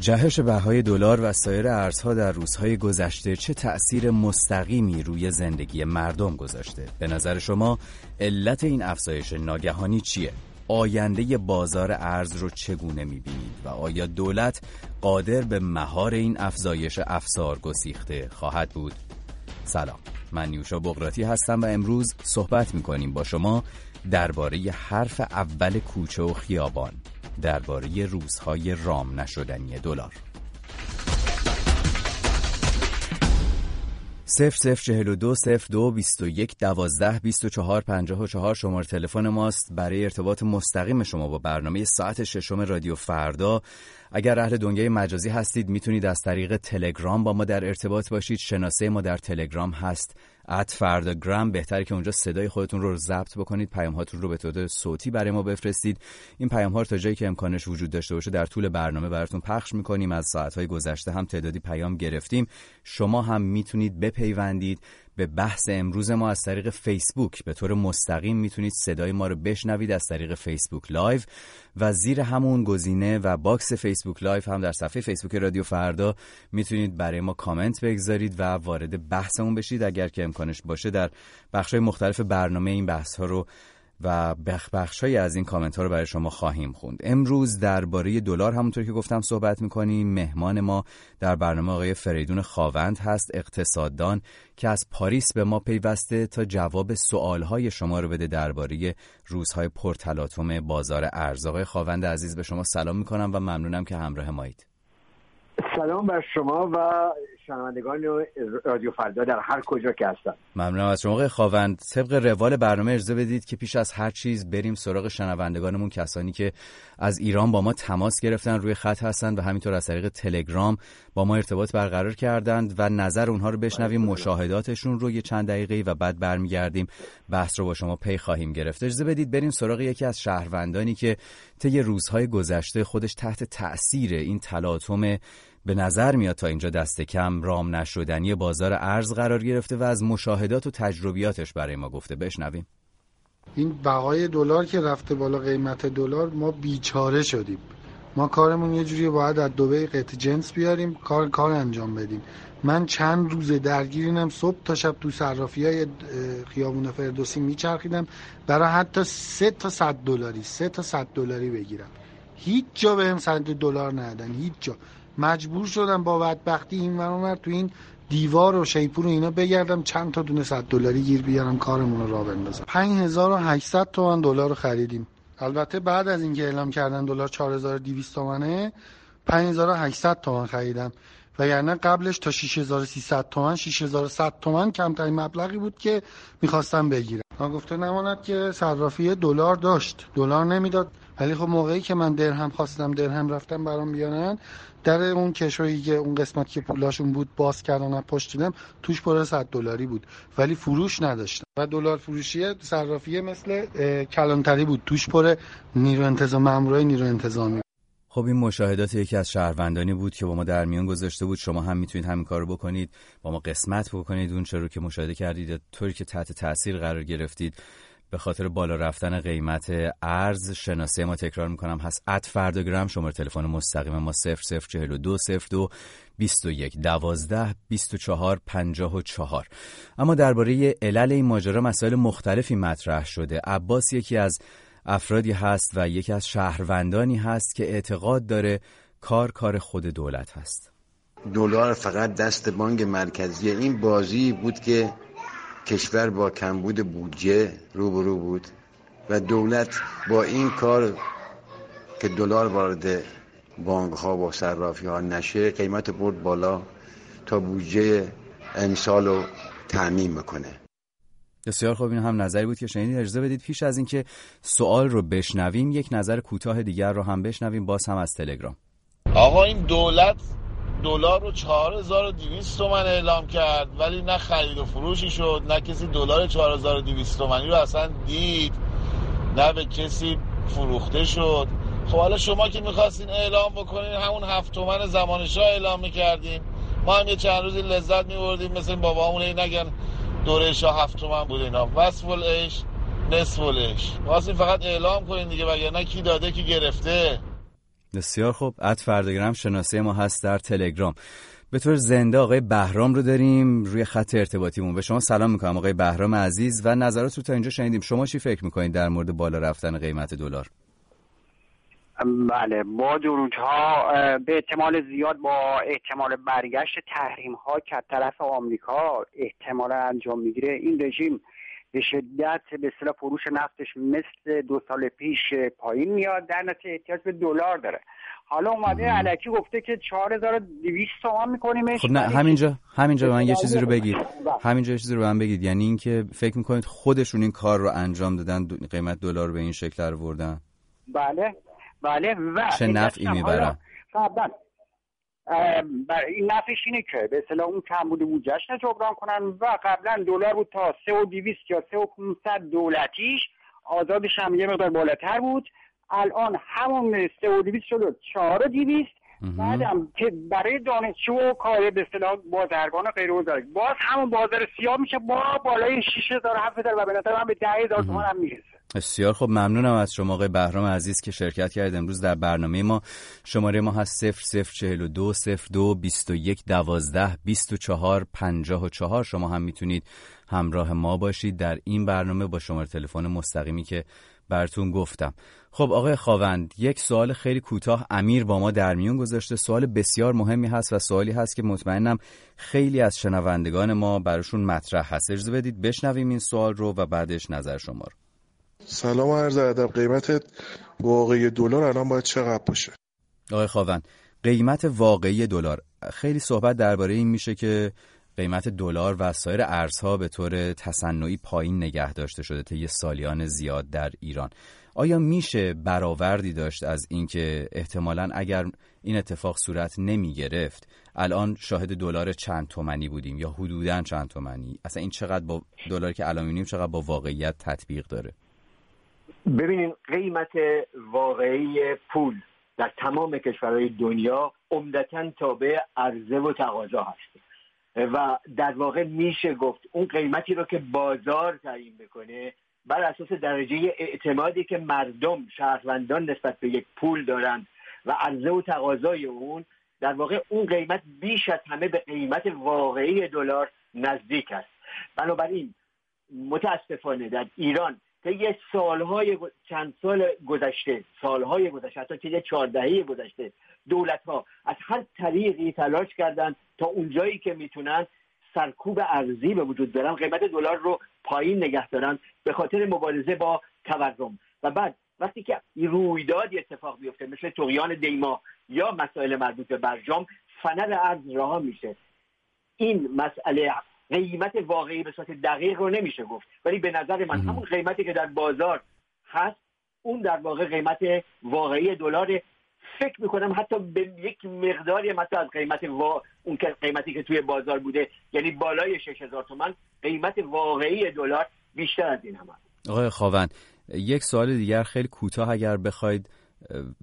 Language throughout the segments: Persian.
جهش بهای دلار و سایر ارزها در روزهای گذشته چه تأثیر مستقیمی روی زندگی مردم گذاشته؟ به نظر شما علت این افزایش ناگهانی چیه؟ آینده بازار ارز رو چگونه می‌بینید و آیا دولت قادر به مهار این افزایش افزار گسیخته خواهد بود؟ سلام من نیوشا بغراتی هستم و امروز صحبت می‌کنیم با شما درباره حرف اول کوچه و خیابان درباره روزهای رام نشدنی دلار. صفر صفر چهل و دو صفر دو بیست و یک دوازده بیست و چهار پنجاه و چهار شماره تلفن ماست. برای ارتباط مستقیم شما با برنامه ساعت ششم رادیو فردا. اگر اهل دنیای مجازی هستید می‌تونید از طریق تلگرام با ما در ارتباط باشید. شناسه ما در تلگرام هست. ات فرداگرام بهتره که اونجا صدای خودتون رو ضبط بکنید پیام هاتون رو به طور صوتی برای ما بفرستید. این پیام ها رو تا جایی که امکانش وجود داشته باشه در طول برنامه براتون پخش می‌کنیم. از ساعت های گذشته هم تعدادی پیام گرفتیم. شما هم می‌تونید بپیوندید. به بحث امروز ما از طریق فیسبوک. به طور مستقیم می‌تونید صدای ما رو بشنوید از طریق فیسبوک live و زیر همون گزینه و box فیسبوک live هم در صفحه فیسبوک رادیو فردا می‌تونید برای ما کامنت بگذارید و وارد بحثمون بشید. اگر که امکانش باشه در بخش مختلف برنامه این بحث ها رو و بخشهایی از این کامنت ها رو برای شما خواهیم خوند. امروز درباره دلار همونطور که گفتم صحبت می‌کنیم. مهمان ما در برنامه آقای فریدون خاوند هست اقتصاددان که از پاریس به ما پیوسته تا جواب سوالهای شما رو بده درباره روزهای پرتلاطم بازار ارز. آقای خاوند عزیز به شما سلام می‌کنم و ممنونم که همراه مایید سلام بر شما و شنوندگان رادیو فردا در هر کجا که هستن. ممنونم از شما. خواوند طبق روال برنامه ارزه بدید که پیش از هر چیز بریم سراغ شنوندگانمون کسانی که از ایران با ما تماس گرفتن روی خط هستند و همینطور از طریق تلگرام با ما ارتباط برقرار کردند و نظر اونها رو بشنویم مشاهداتشون رو یه چند دقیقه و بعد برمیگردیم. بحث رو با شما پی خواهیم گرفت. اجازه بدید بریم سراغ یکی از شهروندانی که طی روزهای گذشته خودش تحت تاثیر این تلاطم به نظر میاد تا اینجا دست کم رام نشدنی بازار ارز قرار گرفته و از مشاهدات و تجربیاتش برای ما گفته. بشنویم. این بقای دلار که رفته بالا قیمت دلار ما بیچاره شدیم. ما کارمون یه جوری باید از دبی قطع جنس بیاریم کار کار انجام بدیم. من چند روز درگیرینم صبح تا شب تو صرافی های خیابون فردوسی میچرخیدم. برای حتی سه تا صد دلاری سه تا صد دلاری بگیرم. هیچ جا بهم صد دلار ندادن هیچ جا. مجبور شدم با بدبختی این ور تو این دیوار و شیپور و اینا بگردم. چند تا دونه صد دلاری گیر بیارم کارمون رو را بندازم. 5800 تومن دلار رو خریدیم. البته بعد از اینکه اعلام کردن دلار 4200 تومنه 5800 تومن خریدم. وگرنه قبلش تا 6300 تومن 6100 تومن کمترین مبلغی بود که می‌خواستم بگیرم. گفته نماند که صرافی دلار داشت. دلار نمی‌داد. ولی خب موقعی که من درهم خواستم درهم رفتم برام بیارن در اون کشویی که اون قسمت که پولاشون بود باز کردن پشت دیدم توش پر 100 دلاری بود. ولی فروش نداشتن. و دلار فروشی صرافیه مثل کلانتری بود. توش پر نیرو انتظام مامورای نیرو انتظامی. خب این مشاهدات یکی از شهروندانی بود که با ما در میان گذاشته بود. شما هم می‌تونید همین کارو بکنید. با ما قسمت بکنید اون چرا که مشاهده کردید طوری که تحت تاثیر قرار گرفتید. به خاطر بالا رفتن قیمت ارز شناسه ما تکرار می‌کنم. هست ات فرداگرام شماره تلفن مستقیم ما 0042 02 21 12 24 54 اما درباره علل این ماجرا مسائل مختلفی مطرح شده. عباس یکی از افرادی هست و یکی از شهروندانی هست که اعتقاد داره کار کار خود دولت هست. دلار فقط دست بانک مرکزی این بازی بود که کشور با کمبود بودجه روبرو بود و دولت با این کار که دلار وارد بانک ها و صرافی ها نشه قیمت برد بالا تا بودجه امسال رو تعمین می‌کنه بسیار خوب این هم نظری بود که شنیدید اجازه بدید پیش از اینکه سوال رو بشنویم یک نظر کوتاه دیگر رو هم بشنویم باز هم از تلگرام. آقا این دولت دلار رو 4200 تومن اعلام کرد ولی نه خرید و فروشی شد نه کسی دلار 4200 تومنی رو اصلا دید نه به کسی فروخته شد. خب حالا شما که می‌خواستین اعلام بکنین همون هفت تومن زمان شاه اعلام می‌کردین ما هم یه چند روزی لذت میبردیم مثل بابامون این نگن دوره شاه هفت تومن بود اینا. وصف العیش نصف العیش فقط اعلام کنین دیگه وگرنه کی داده کی گرفته. بسیار خوب. ات فردگرام شناسه ما هست در تلگرام. به طور زنده آقای بهرام رو داریم روی خط ارتباطیمون. به شما سلام می‌کنم آقای بهرام عزیز و نظرات رو تا اینجا شنیدیم. شما چی فکر می‌کنید در مورد بالا رفتن قیمت دلار؟ بله با درودها به احتمال زیاد با احتمال برگشت تحریم ها که طرف آمریکا احتمال انجام می‌گیره این رژیم به شدت به اصطلاح فروش نفتش مثل دو سال پیش پایین میاد در نتیجه احتیاج به دلار داره. حالا اومده علکی گفته که 4200 تومان میکنیمش. خب نه همینجا همینجا من یه چیزی رو بگید. همینجا یه چیزی رو من بگید. یعنی اینکه فکر می‌کنید خودشون این کار رو انجام دادن قیمت دلار به این شکل رو بردن بله بله و چه نفعی می‌برن این نفعش اینه که به اصطلاح اون کمبود بودجهش جبران کنن و قبلا دلار بود تا سه و دیویست یا سه و 500 دولتیش. آزادش هم یه مقدار بالاتر بود. الان همون سه و دیویست شد چهار و دیویست بعدم که برای دانشجو و کار به اصطلاح بازرگان و غیر باز همون بازار سیاه میشه. با بالای 6000 7000 و به نظر من به 10000 تومان هم می‌رسه. بسیار خب ممنونم از شما آقای بهرام عزیز که شرکت کرد امروز در برنامه ما. شماره ما هست 0042 02 21 12 24 54 شما هم می‌تونید همراه ما باشید در این برنامه با شماره تلفن مستقیمی که براتون گفتم. خب آقای خواوند یک سوال خیلی کوتاه امیر با ما در میون گذاشته. سوال بسیار مهمی هست و سوالی هست که مطمئنم خیلی از شنوندگان ما براشون مطرح هست. اجازه بدید بشنویم این سوال رو و بعدش نظر شما رو. سلام عرض ادب قیمت واقعی دلار الان باید چقدر باشه؟ آقای خواوند قیمت واقعی دلار. خیلی صحبت درباره این میشه که قیمت دلار و سایر ارزها به طور تصنعی پایین نگه داشته شده یه سالیان زیاد در ایران. آیا میشه برآوردی داشت از اینکه احتمالا اگر این اتفاق صورت نمی گرفت الان شاهد دلار چند تومنی بودیم یا حدودا چند تومنی اصلا این چقدر با دلاری که الان می‌بینیم چقدر با واقعیت تطبیق داره؟ ببینین قیمت واقعی پول در تمام کشورهای دنیا عمدتا تابع عرضه و تقاضا هست. و در واقع میشه گفت اون قیمتی رو که بازار تعیین بکنه بر اساس درجه اعتمادی که مردم شهروندان نسبت به یک پول دارند و عرضه و تقاضای اون در واقع اون قیمت بیش از همه به قیمت واقعی دلار نزدیک است. بنابراین متاسفانه در ایران طی سالهای چند سال گذشته سالهای گذشته حتی طی چهاردهه گذشته دولت ها از هر طریقی تلاش کردند تا اونجایی که می‌تونن سرکوب ارزی به وجود بیارن قیمت دلار رو پایین نگه دارن به خاطر مبارزه با تورم. و بعد وقتی که رویدادی اتفاق بیفته مثل توقیان دیما یا مسائل مربوط به برجام فنر ارز رها میشه. این مسئله قیمت واقعی به صورت دقیق رو نمیشه گفت. ولی به نظر من همون قیمتی که در بازار هست اون در واقع قیمت واقعی دلار. فکر می‌کنم حتی به یک مقداری حتی از قیمت وا... اون قیمتی که توی بازار بوده یعنی بالای 6000 تومان قیمت واقعی دلار بیشتر از این هم آقای خواوند یک سوال دیگر خیلی کوتاه اگر بخواید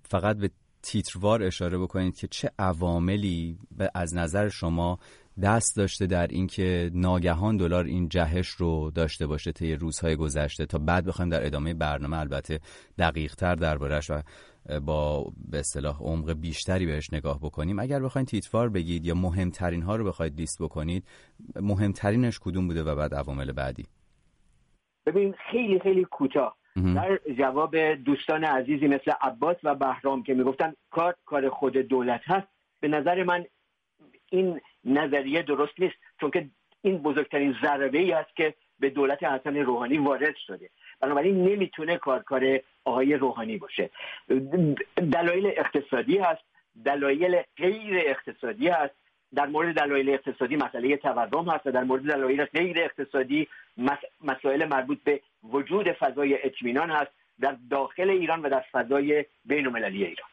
فقط به تیتروار اشاره بکنید که چه عواملی از نظر شما دست داشته در اینکه ناگهان دلار این جهش رو داشته باشه طی روزهای گذشته تا بعد بخوایم در ادامه برنامه البته دقیق تر دربارش و با به اصطلاح عمق بیشتری بهش نگاه بکنیم. اگر بخواید تیتوار بگید یا مهمترین ها رو بخواید لیست بکنید مهمترینش کدوم بوده و بعد عوامل بعدی؟ ببین خیلی خیلی کوتاه. در جواب دوستان عزیزی مثل عباس و بهرام که می‌گفتن کار کار خود دولت هست به نظر من این نظریه درست نیست چون که این بزرگترین ضربه ای است که به دولت حسن روحانی وارد شده. بنابراین نمی‌تونه کارکار آقای روحانی باشه. دلایل اقتصادی هست دلایل غیر اقتصادی هست. در مورد دلایل اقتصادی مسئله تورم هست و در مورد دلایل غیر اقتصادی مسائل مربوط به وجود فضای اطمینان هست در داخل ایران و در فضای بین المللی ایران.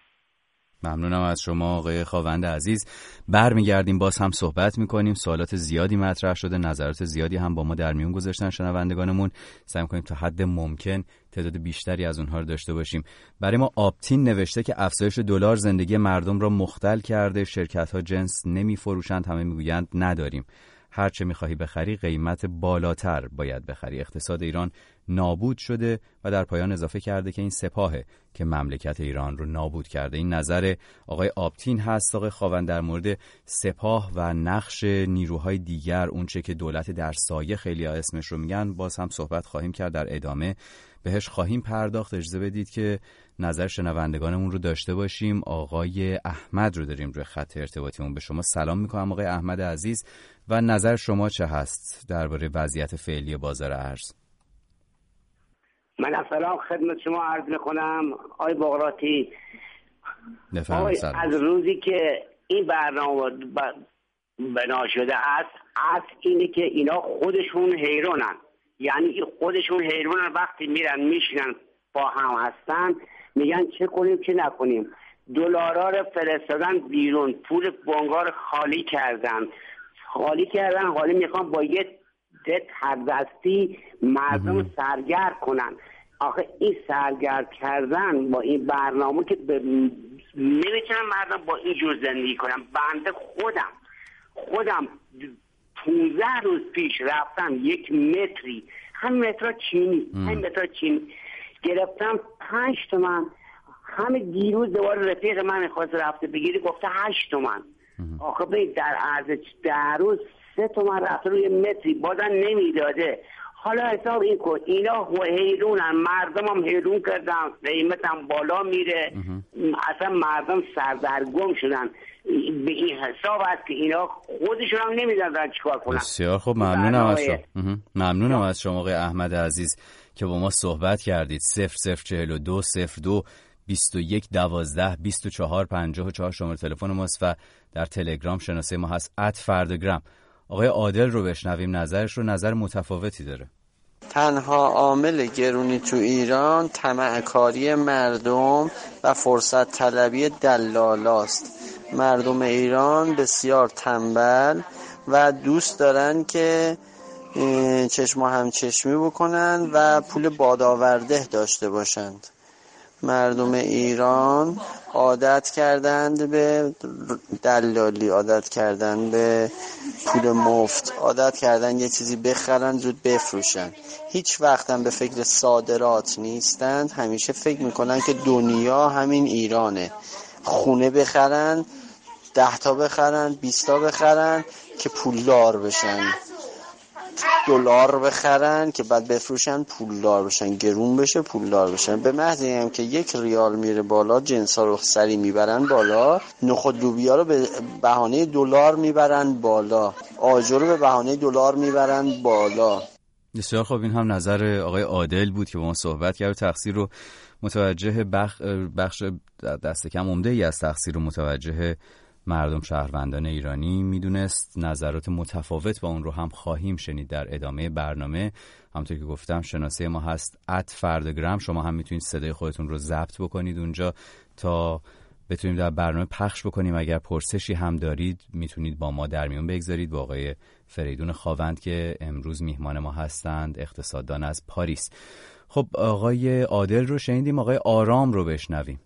ممنونم از شما آقای خواوند عزیز. برمیگردیم باز هم صحبت می‌کنیم. سوالات زیادی مطرح شده نظرات زیادی هم با ما در میون گذاشتن شنوندگانمون. سعی کنیم تا حد ممکن تعداد بیشتری از اونها رو داشته باشیم. برای ما آپتین نوشته که افزایش دلار زندگی مردم را مختل کرده. شرکت ها جنس نمیفروشند همه می‌گویند نداریم. هرچه می‌خواهی بخری قیمت بالاتر باید بخری. اقتصاد ایران نابود شده و در پایان اضافه کرده که این سپاهه که مملکت ایران رو نابود کرده. این نظر آقای آبتین هست. آقای خواوند در مورد سپاه و نقش نیروهای دیگر اونچه که دولت در سایه خیلی اسمش رو میگن باز هم صحبت خواهیم کرد. در ادامه بهش خواهیم پرداخت. اجازه بدید که نظر شنوندگانمون رو داشته باشیم. آقای احمد رو داریم روی خط ارتباطیمون به شما سلام می‌کنم. آقای احمد عزیز و نظر شما چه هست درباره وضعیت فعلی بازار ارز؟ من سلام خدمت شما عرض می‌کنم. آقای بغراتی از روزی که این برنامه بنا شده است از اینه که اینا خودشون حیرانن. یعنی خودشون حیرانن وقتی میرن میشینن با هم هستن میگن چه کنیم چه نکنیم. دلارا رو فرستادن بیرون پول بنگار خالی کردن. خالی کردن حالی می‌خوان با یه دستی مردم سرگرد کنن. آخه این سرگرد کردن با این برنامه که نمی‌تونم مردم با این جور زندگی کنم بنده خودم خودم 15 روز پیش رفتم یک متری. هم متر چینی هم متر چینی. گرفتم پنج تومن. همه دیروز دوباره رفیق من می‌خواست رفته بگیری گفته هشت تومن. آخه بید در عرض در روز سه تومن رفته روی متری. بازم نمی‌داده. حالا حساب این کن. اینا حیرونن. مردم هم حیرون کردن. قیمت هم بالا میره. اصلا مردم سردرگم شدن. به این حساب است که اینا خودشون هم نمیدن چیکار کنن. بسیار خب ممنونم از شما. ممنونم از شما آقای احمد عزیز که با ما صحبت کردید. 0042 02 21 12 24 54 شماره تلفن ماست و در تلگرام شناسه ما هست. ات فردگرام آقای عادل رو بشنویم نظرش رو نظر متفاوتی داره. تنها عامل گرونی تو ایران کاری مردم و فرصت طلبی دلالاست مردم ایران بسیار تنبل و دوست دارن که چشم و همچشمی بکنن و پول بادآورده داشته باشند. مردم ایران عادت کردند به دلالی عادت کردند به پول مفت عادت کردن یه چیزی بخرن زود بفروشن. هیچ وقت هم به فکر صادرات نیستند. همیشه فکر می‌کنن که دنیا همین ایرانه. خونه بخرن ده تا بخرن بیست تا بخرن که پولدار بشن. دلار بخرن که بعد بفروشن پولدار بشن گرون بشه پولدار بشن. به محض هم که یک ریال میره بالا جنس ها رو سری می‌برن بالا. نخود لوبیا رو به بهانه دلار می‌برن بالا. آجر رو به بهانه دلار می‌برن بالا. بسیار خب این هم نظر آقای عادل بود که با ما صحبت کرد. تقصیر رو متوجه بخ... بخش دست کم عمده ای از تقصیر رو متوجه مردم شهروندان ایرانی می‌دونست نظرات متفاوت با اون رو هم خواهیم شنید در ادامه برنامه. همونطور که گفتم شناسه ما هست ات فردگرام شما هم می‌تونید صدای خودتون رو ضبط بکنید اونجا تا بتونیم در برنامه پخش بکنیم. اگر پرسشی هم دارید می‌تونید با ما در میون بگذارید. با آقای فریدون خواوند که امروز میهمان ما هستند اقتصاددان از پاریس. خب آقای عادل رو شنیدیم. آقای آرام رو بشنویم.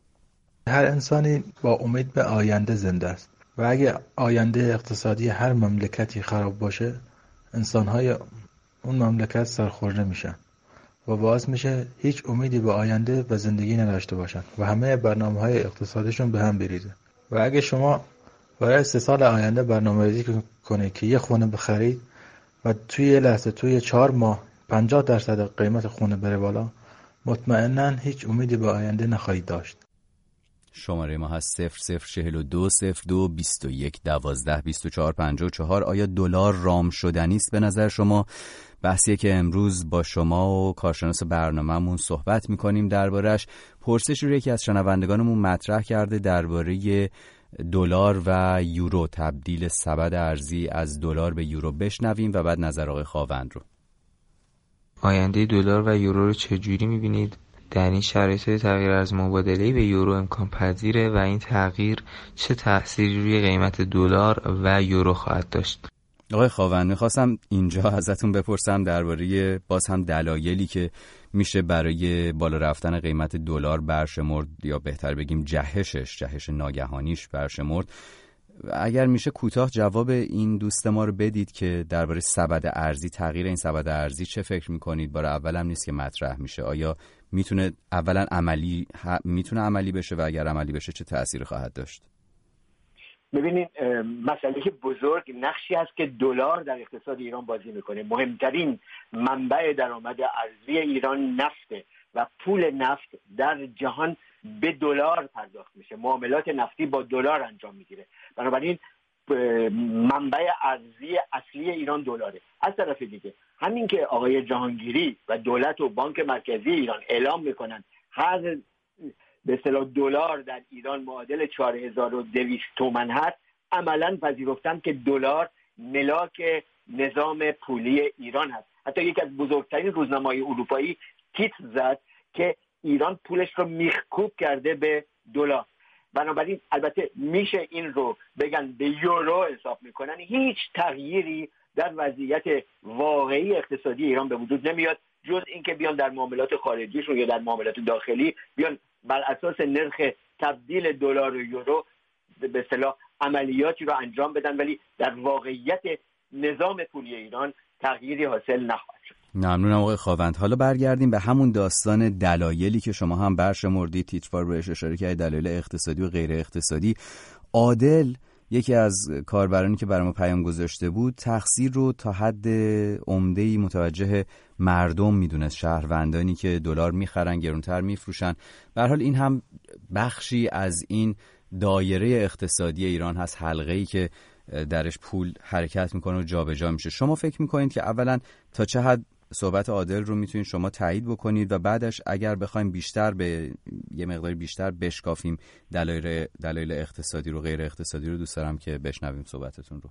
هر انسانی با امید به آینده زنده است. و اگه آینده اقتصادی هر مملکتی خراب باشه انسانهای اون مملکت سرخورده میشن. و باعث میشه هیچ امیدی به آینده و زندگی نداشته باشن. و همه برنامه های اقتصادیشون به هم بریزه. و اگه شما برای سه سال آینده برنامه ریزی کنید که یه خونه بخرید و توی یه لحظه توی چهار ماه پنجاه درصد قیمت خونه بره بالا مطمئنا هیچ امیدی به آینده نخواهید داشت. شماره ما هست 0042 02 21 12 24 54 آیا دلار رام شدنی است به نظر شما؟ بحثیه که امروز با شما و کارشناس برنامهمون صحبت می‌کنیم دربارش پرسش رو یکی از شنوندگانمون مطرح کرده درباره دلار و یورو. تبدیل سبد ارزی از دلار به یورو بشنویم و بعد نظر آقای خواوند رو. آینده دلار و یورو رو چجوری می‌بینید؟ در این شرایط تغییر از مبادله به یورو امکان پذیره و این تغییر چه تأثیری روی قیمت دلار و یورو خواهد داشت؟ آقای خواوند می‌خواستم اینجا ازتون بپرسم درباره باز هم دلایلی که میشه برای بالا رفتن قیمت دلار برشمرد یا بهتر بگیم جهشش جهش ناگهانیش برشمرد. اگر میشه کوتاه جواب این دوست ما رو بدید که درباره سبد ارزی تغییر این سبد ارزی چه فکر می‌کنید؟ بار اولم نیست که مطرح میشه. آیا می‌تونه اولا عملی می‌تونه عملی بشه و اگر عملی بشه چه تأثیری خواهد داشت؟ ببینید مسئله بزرگ نقشی است که دلار در اقتصاد ایران بازی می‌کنه. مهمترین منبع درآمد ارزی ایران نفته و پول نفت در جهان به دلار پرداخت میشه. معاملات نفتی با دلار انجام می‌گیره. بنابراین منبع ارزی اصلی ایران دلاره. از طرف دیگه همین که آقای جهانگیری و دولت و بانک مرکزی ایران اعلام می‌کنن هر به اصطلاح دلار در ایران معادل 4200 تومن هست عملا پذیرفتن که دلار ملاک نظام پولی ایران هست. حتی یکی از بزرگترین روزنامه اروپایی تیتر زد که ایران پولش رو میخکوب کرده به دلار. بنابراین البته میشه این رو بگن به یورو حساب می‌کنن. هیچ تغییری در وضعیت واقعی اقتصادی ایران به وجود نمیاد جز اینکه بیان در معاملات خارجیشون یا در معاملات داخلی بیان بر اساس نرخ تبدیل دلار و یورو به اصطلاح عملیاتی رو انجام بدن. ولی در واقعیت نظام پولی ایران تغییری حاصل نخواهد ممنونم آقای خواوند حالا برگردیم به همون داستان دلایلی که شما هم برشمردید. تیتروار بهش اشاره کردید دلایل اقتصادی و غیر اقتصادی. عادل یکی از کاربرانی که برای ما پیام گذاشته بود تقصیر رو تا حد عمده متوجه مردم می‌دونست. شهروندانی که دلار می‌خرن گرونتر میفروشن. به حال این هم بخشی از این دایره اقتصادی ایران هست. حلقه ای که درش پول حرکت می‌کنه و جابجا میشه. شما فکر می‌کنید که اولا تا چه حد صحبت عادل رو می‌تونید شما تایید بکنید و بعدش اگر بخوایم بیشتر به یه مقداری بیشتر بشکافیم دلایل دلایل اقتصادی رو غیر اقتصادی رو دوست دارم که بشنویم صحبتتون رو.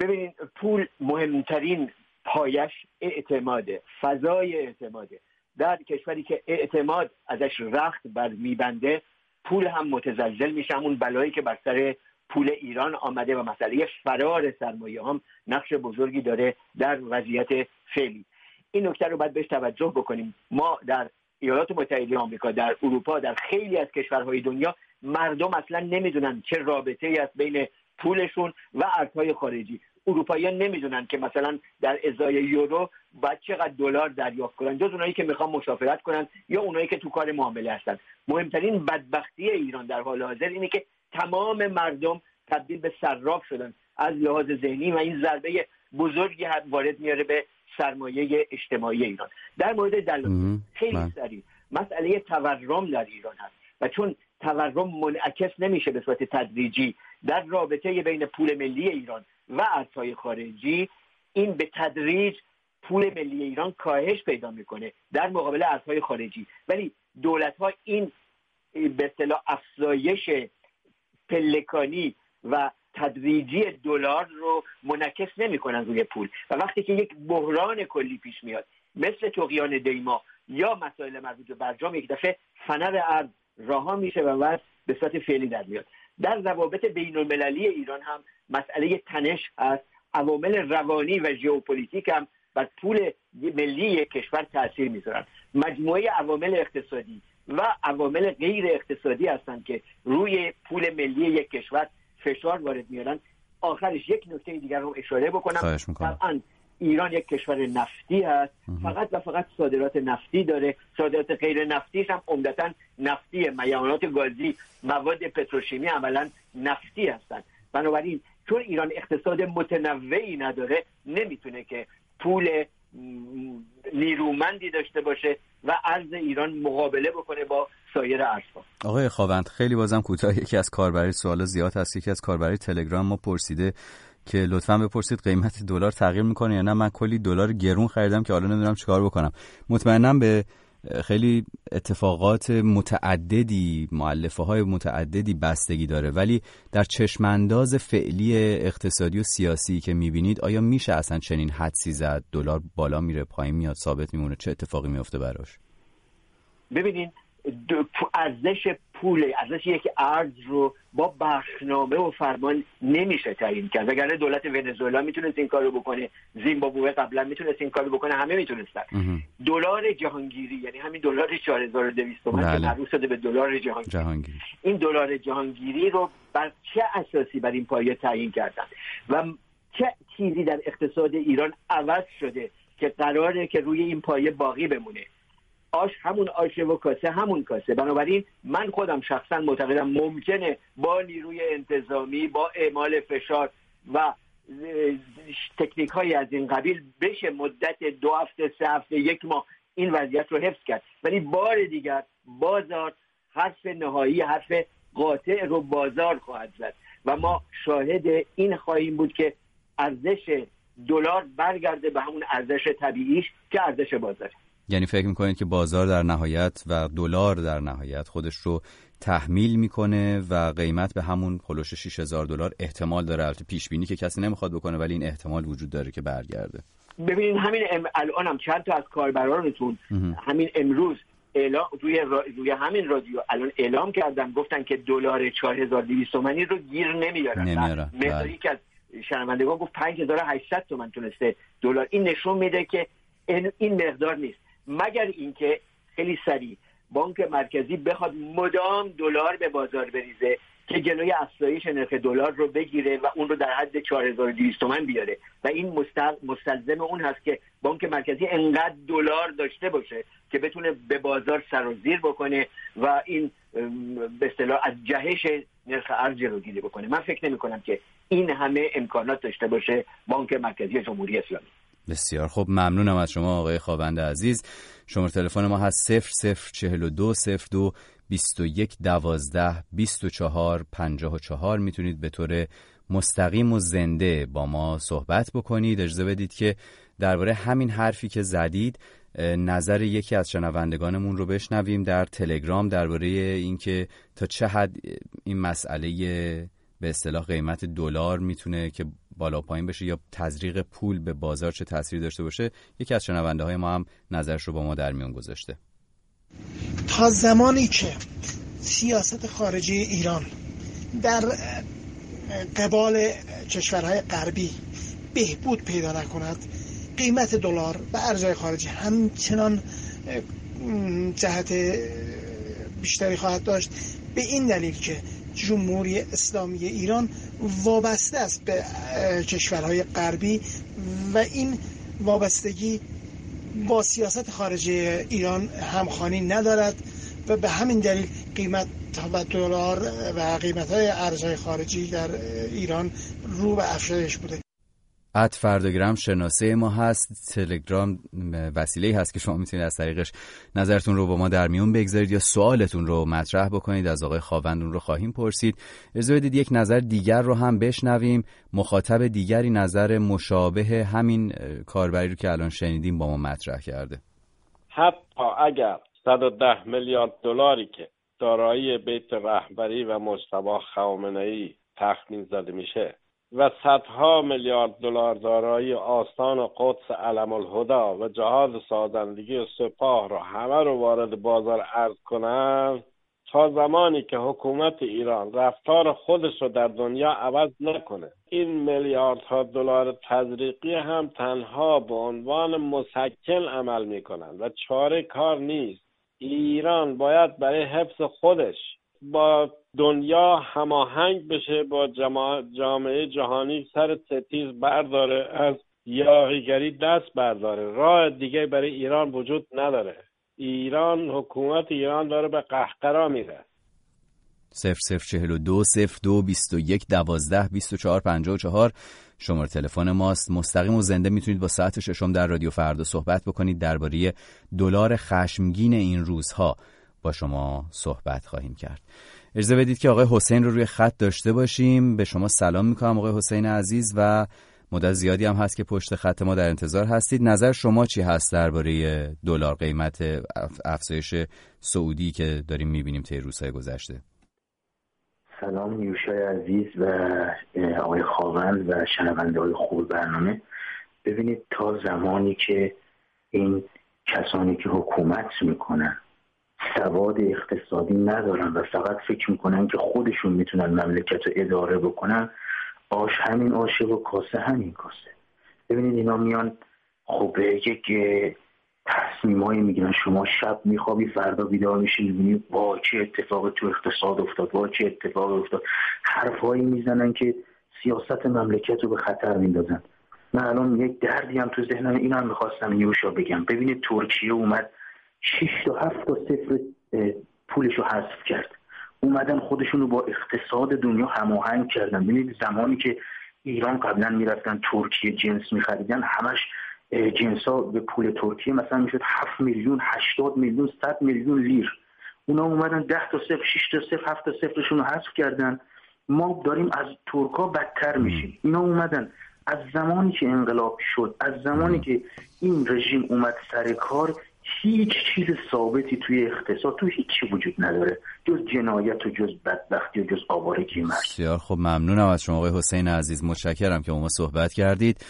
ببینید پول مهمترین پایش اعتماده فضای اعتماده در کشوری که اعتماد ازش رخت بر میبنده پول هم متزلزل میشه. همون بلایی که بر سر پول ایران آمده و مسئله فرار سرمایه هم نقش بزرگی داره در وضعیت فعلی این نکته رو باید بهش توجه بکنیم. ما در ایالات متحده آمریکا در اروپا در خیلی از کشورهای دنیا مردم اصلا نمی‌دونن چه رابطه ای است بین پولشون و ارزهای خارجی. اروپاییان نمی‌دونن که مثلا در ازای یورو باید چقدر دلار دریافت کنن. جز اونایی که می‌خوان مسافرت کنن یا اونایی که تو کار معامله هستن. مهمترین بدبختی ایران در حال حاضر اینه که تمام مردم تبدیل به صراف شدن. از لحاظ ذهنی و این ضربه بزرگی وارد میاره به سرمایه اجتماعی ایران. در مورد دلال خیلی سریع. مسئله تورم در ایران هست و چون تورم منعکس نمیشه به صورت تدریجی در رابطه بین پول ملی ایران و ارزهای خارجی این به تدریج پول ملی ایران کاهش پیدا می‌کنه در مقابل ارزهای خارجی. ولی دولت ها این به اصطلاح افزایش پلکانی و تدریجی دلار رو منعکس نمی‌کنن روی پول. و وقتی که یک بحران کلی پیش میاد مثل توقیان دیما یا مسائل مربوط به برجام یک دفعه فنر ارز رها میشه و بعد به صورت فعلی در میاد. در روابط بین المللی ایران هم مسئله تنش است عوامل روانی و ژئوپلیتیک هم بر پول ملی کشور تاثیر می‌ذارن. مجموعه عوامل اقتصادی و عوامل غیر اقتصادی هستند که روی پول ملی یک کشور فشار وارد میارن. آخرش یک نکته دیگر رو اشاره بکنم. طبعا ایران یک کشور نفتی هست. فقط و فقط صادرات نفتی داره. صادرات غیر نفتی هم عمدتا نفتی میانات گازی مواد پتروشیمی عملا نفتی هستند بنابراین چون ایران اقتصاد متنوعی نداره نمی‌تونه که پول نیرومندی داشته باشه و ارز ایران مقابله بکنه با سایر ارزها آقای خواوند خیلی بازم کوتاه. یکی از کاربری سوال زیاد هست. یکی از کاربری تلگرام ما پرسیده که لطفا بپرسید قیمت دلار تغییر می‌کنه یا نه. من کلی دلار گرون خریدم که حالا نمی‌دونم چیکار بکنم. مطمئنم به خیلی اتفاقات متعددی معلفه های متعددی بستگی داره. ولی در چشمانداز فعلی اقتصادی و سیاسی که می‌بینید آیا میشه اصلا چنین حدسی زد؟ دلار بالا میره پایین میاد ثابت میمونه چه اتفاقی میفته براش؟ ببینید ارزش پول ارزش یک ارز رو با بخشنامه و فرمان نمیشه تعیین کرد. وگرنه دولت ونزوئلا می‌تونست این کارو بکنه زیمبابوه قبلا می‌تونست این کارو بکنه همه می‌تونستن. دلار جهانگیری یعنی همین دلار 4200 تومان که معروف شده به دلار جهانگیری. جهانگیری. این دلار جهانگیری رو بر چه اساسی بر این پایه تعیین کردن؟ و چه چیزی در اقتصاد ایران عوض شده که قراره که روی این پایه باقی بمونه؟ آش همون آشه و کاسه همون کاسه. بنابراین من خودم شخصا معتقدم ممکنه با نیروی انتظامی با اعمال فشار و تکنیک های از این قبیل بشه مدت دو هفته سه هفته یک ماه این وضعیت رو حفظ کرد. ولی بار دیگر بازار حرف نهایی حرف قاطع رو بازار خواهد زد. و ما شاهد این خواهیم بود که ارزش دلار برگرده به همون ارزش طبیعیش که ارزش بازاره یعنی فکر می‌کنید که بازار در نهایت و دلار در نهایت خودش رو تحمیل می‌کنه و قیمت به همون پلوش 6000 دلار احتمال داره. البته پیش بینی که کسی نمی‌خواد بکنه ولی این احتمال وجود داره که برگرده. ببینید همین ام... الان هم چند تا از کاربرانتون همین امروز اعلام روی, روی همین رادیو الان اعلام کردن گفتن که دلار 4200 تومانی رو گیر نمیارن. نمیارن. بله. که از شنوندگان گفت 5800 تومن تونسته دلار. این نشون میده که این مقدار نیست. مگر اینکه خیلی سریع بانک مرکزی بخواد مدام دلار به بازار بریزه که جلوی افزایش نرخ دلار رو بگیره و اون رو در حد 4200 تومن بیاره. و این مستلزم اون هست که بانک مرکزی انقدر دلار داشته باشه که بتونه به بازار سر و زیر بکنه و این به اصطلاح از جهش نرخ ارز جلوگیری بکنه. من فکر نمی کنم که این همه امکانات داشته باشه بانک مرکزی جمهوری اسلامی. بسیار. خب ممنونم از شما آقای خواوند عزیز. شماره تلفن ما هست 0042 02 21 12 24 54 می‌تونید به طور مستقیم و زنده با ما صحبت بکنید. اجازه بدید که درباره همین حرفی که زدید نظر یکی از شنوندگانمون رو بشنویم در تلگرام درباره اینکه تا چه حد این مسئله به اصطلاح قیمت دلار می‌تونه که بالا پایین بشه یا تزریق پول به بازار چه تاثیری داشته باشه یکی از شنونده های ما هم نظرش رو با ما در میون گذاشته. تا زمانی که سیاست خارجی ایران در قبال کشورهای غربی بهبود پیدا نکند قیمت دلار و ارزهای خارجی همچنان جهت بیشتری خواهد داشت به این دلیل که جمهوری اسلامی ایران وابسته است به کشورهای غربی و این وابستگی با سیاست خارجی ایران همخانی ندارد و به همین دلیل قیمت و دلار و قیمت های خارجی در ایران رو به افزایش بوده. ات فرداگرام شناسه ما هست. تلگرام وسیله هست که شما می‌تونید از طریقش نظرتون رو با ما در میون بگذارید یا سوالتون رو مطرح بکنید. از آقای خواوندون رو خواهیم پرسید. اجازه بدید یک نظر دیگر رو هم بشنویم. مخاطب دیگری نظر مشابه همین کاربری رو که الان شنیدیم با ما مطرح کرده. حتی اگر 110 میلیارد دلاری که دارایی بیت رهبری و مجتبی خامنه‌ای تخمین زده میشه و صدها میلیارد دلار دارایی آستان قدس علم الهدا و جهاز سازندگی سپاه رو همه رو وارد بازار ارز کنن تا زمانی که حکومت ایران رفتار خودش رو در دنیا عوض نکنه. این میلیاردها دلار تزریقی هم تنها به عنوان مسکن عمل می‌کنن و چاره کار نیست. ایران باید برای حفظ خودش با دنیا هماهنگ بشه با جامعه جهانی سر ستیز برداره از یاغیگری دست برداره. راه دیگه برای ایران وجود نداره. ایران حکومت ایران داره به قهقرا میره. صفر صفر چهل و دو صفر دو بیست و یک دوازده بیست و چهار پنجاه و چهار. شماره تلفن ماست. مستقیم و زنده می‌تونید با ساعت ششم در رادیو فردا صحبت بکنید درباره دلار خشمگین این روزها. با شما صحبت خواهیم کرد. اجازه بدید که آقای حسین رو روی خط داشته باشیم. به شما سلام می‌کنم آقای حسین عزیز و مدت زیادی هم هست که پشت خط ما در انتظار هستید. نظر شما چی هست درباره دلار قیمت افزایش سعودی که داریم می‌بینیم طی روزهای گذشته؟ سلام یوشای عزیز و آقای خاوند و شنونده های خوب برنامه. ببینید تا زمانی که این کسانی که حکومت می‌کنن سواد اقتصادی ندارن و فقط فکر می‌کنن که خودشون می‌تونن مملکت رو اداره بکنن. آش همین آشه و کاسه همین کاسه. ببینید اینا میان خب یک تصمیمایی می‌گیرن. شما شب میخوابی فردا بیدار میشی می‌بینی با چه اتفاق تو اقتصاد افتاد با چه اتفاق افتاد. حرفهایی می‌زنن که سیاست مملکت رو به خطر میندازن. من الان یک دردی هم تو ذهنم این هم می‌خواستم نیوشا بگم. ببینید ترکیه اومد 6 تا 7 تا صفر پولش رو حذف کرد. اومدن خودشون رو با اقتصاد دنیا هماهنگ کردن. ببینید زمانی که ایران قبلا می‌رفتن ترکیه جنس میخریدن همش جنس ها به پول ترکیه مثلا می‌شد 7 میلیون 80 میلیون 100 میلیون لیر. اونا اومدن 10 تا صفر 6 تا صفر 7 تا صفرشون رو حذف کردن. ما داریم از ترکا بدتر میشیم. اینا اومدن. از زمانی که انقلاب شد از زمانی که این رژیم اومد سر کار هیچ چیز ثابتی توی اقتصاد تو هیچی وجود نداره. جز جنایت و جز بدبختی و جز آوارگی مرد بسیار خب ممنونم از شما آقای حسین عزیز. متشکرم که ما صحبت کردید.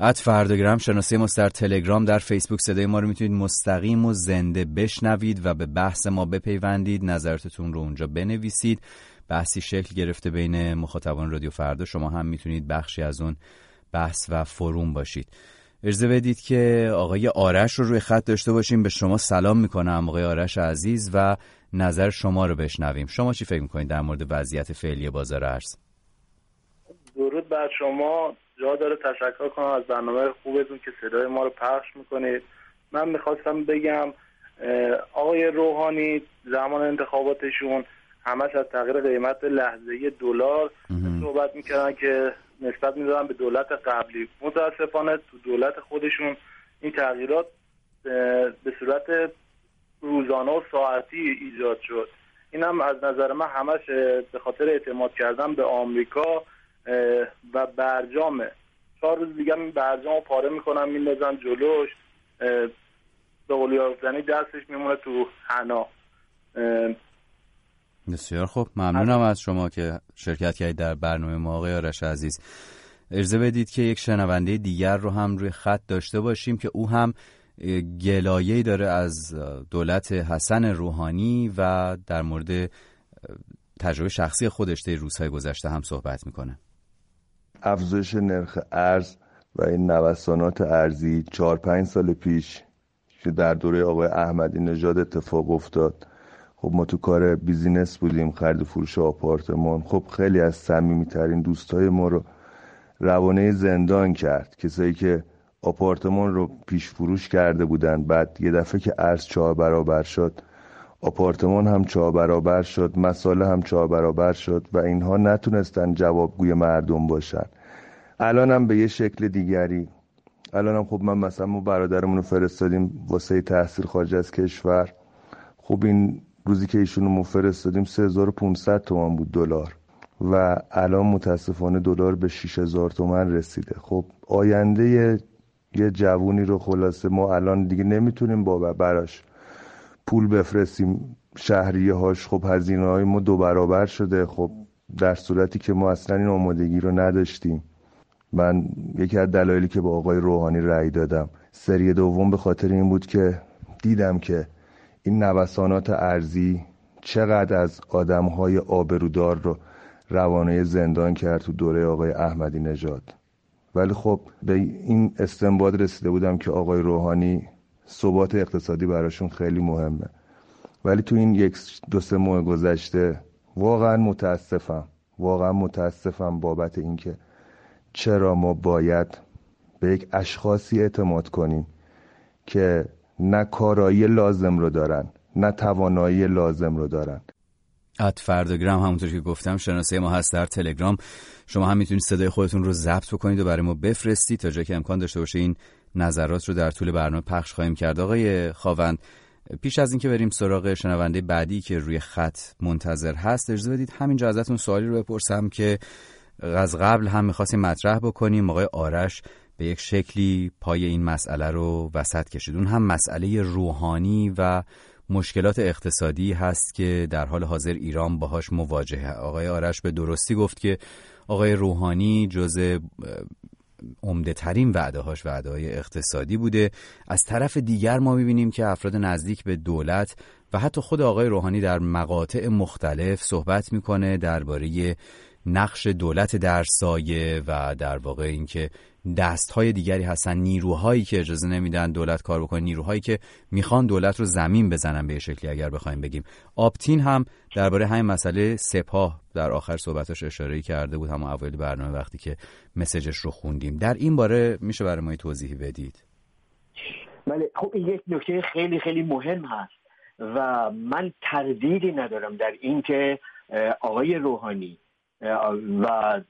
ات فرداگرام شناسی ما در تلگرام در فیسبوک. صدای ما رو می‌تونید مستقیم و زنده بشنوید و به بحث ما بپیوندید. نظرتون رو اونجا بنویسید. بحثی شکل گرفته بین مخاطبان رادیو فردا. شما هم می‌تونید بخشی از اون بحث و فروم باشید. ارزه بدید که آقای آرش رو روی خط داشته باشیم. به شما سلام می‌کنم آقای آرش عزیز و نظر شما رو بشنویم. شما چی فکر می‌کنید در مورد وضعیت فعلی بازار ارز؟ درود بر شما. جا داره تشکر کنم از برنامه خوبتون که صدای ما رو پخش می‌کنید. من می‌خواستم بگم آقای روحانی زمان انتخاباتشون همش از تغییر قیمت لحظه دلار صحبت می‌کردن که نسبت می‌دادن به دولت قبلی. متاسفانه تو دولت خودشون این تغییرات به صورت روزانه و ساعتی ایجاد شد. این هم از نظر من همش به خاطر اعتماد کردن به آمریکا و برجامه چهار روز دیگه این برجام رو پاره می‌کنن میندازن جلوش. به دستش میمونه تو حنا. بسیار خوب. ممنونم از شما که شرکت کردید در برنامه ما آقای آرش عزیز. ارزه بدید که یک شنونده دیگر رو هم روی خط داشته باشیم که او هم گلایه داره از دولت حسن روحانی و در مورد تجربه شخصی خودش در روزهای گذشته هم صحبت می‌کنه. افزایش نرخ ارز و این نوسانات ارزی چهار پنج سال پیش که در دوره آقای احمدی نژاد اتفاق افتاد. خب ما تو کار بیزینس بودیم خرید و فروش آپارتمان. خب خیلی از صمیمیترین دوستای ما رو روانه زندان کرد. کسایی که آپارتمان رو پیش فروش کرده بودن. بعد یه دفعه که ارز چهار برابر شد آپارتمان هم چهار برابر شد مساله هم چهار برابر شد و اینها نتونستن جوابگوی مردم باشن. الان هم به یه شکل دیگری. الان هم خب من مثلا ما برادرمون رو فرستادیم واسه تحصیل خارج از کشور. خب این روزی که ایشونو ما فرستادیم 3500 تومان بود دلار. و الان متاسفانه دلار به 6000 تومن رسیده. خب آینده یه جوونی رو خلاصه ما الان دیگه نمی‌تونیم با براش پول بفرستیم. شهریه هاش خب هزینه های ما دو برابر شده. خب در صورتی که ما اصلا این آمادگی رو نداشتیم. من یکی از دلایلی که با آقای روحانی رأی دادم سری دوم به خاطر این بود که دیدم که این نوسانات ارزی چقدر از آدم های آبرودار رو روانه زندان کرد تو دوره آقای احمدی نژاد. ولی خب به این استنباط رسیده بودم که آقای روحانی ثبات اقتصادی براشون خیلی مهمه. ولی تو این یک دو سه ماه گذشته واقعا متاسفم واقعا متاسفم بابت اینکه چرا ما باید به یک اشخاصی اعتماد کنیم که نه کارایی لازم رو دارن نه توانایی لازم رو دارن. ات فرداگرام همونطور که گفتم شناسه ما هست در تلگرام. شما هم می‌تونید صدای خودتون رو ضبط بکنید و برای ما بفرستید تا جایی که امکان داشته باشه این نظرات رو در طول برنامه پخش خواهیم کرد. آقای خاوند پیش از اینکه بریم سراغ شنونده بعدی که روی خط منتظر هست اجازه بدید همینجا ازتون سوالی رو بپرسم که از قبل هم می‌خواستیم مطرح بکنیم. آقای آرش به یک شکلی پای این مسئله رو وسط کشید. اون هم مسئله روحانی و مشکلات اقتصادی هست که در حال حاضر ایران باهاش مواجهه. آقای آرش به درستی گفت که آقای روحانی جز عمده ترین وعده هاش وعده های اقتصادی بوده. از طرف دیگر ما می‌بینیم که افراد نزدیک به دولت و حتی خود آقای روحانی در مقاطع مختلف صحبت می‌کنه درباره نقش دولت در سایه و در واقع اینکه دست های دیگری هستن نیروهایی که اجازه نمیدن دولت کار بکنه نیروهایی که می‌خوان دولت رو زمین بزنن به شکلی اگر بخوایم بگیم. آپتین هم درباره همین مسئله سپاه در آخر صحبتش اشاره کرده بود هم اوایل برنامه وقتی که مسیجش رو خوندیم. در این باره میشه برای ما توضیحی بدید؟ بله خب این یک نکته خیلی خیلی مهم هست و من تردیدی ندارم در اینکه آقای روحانی و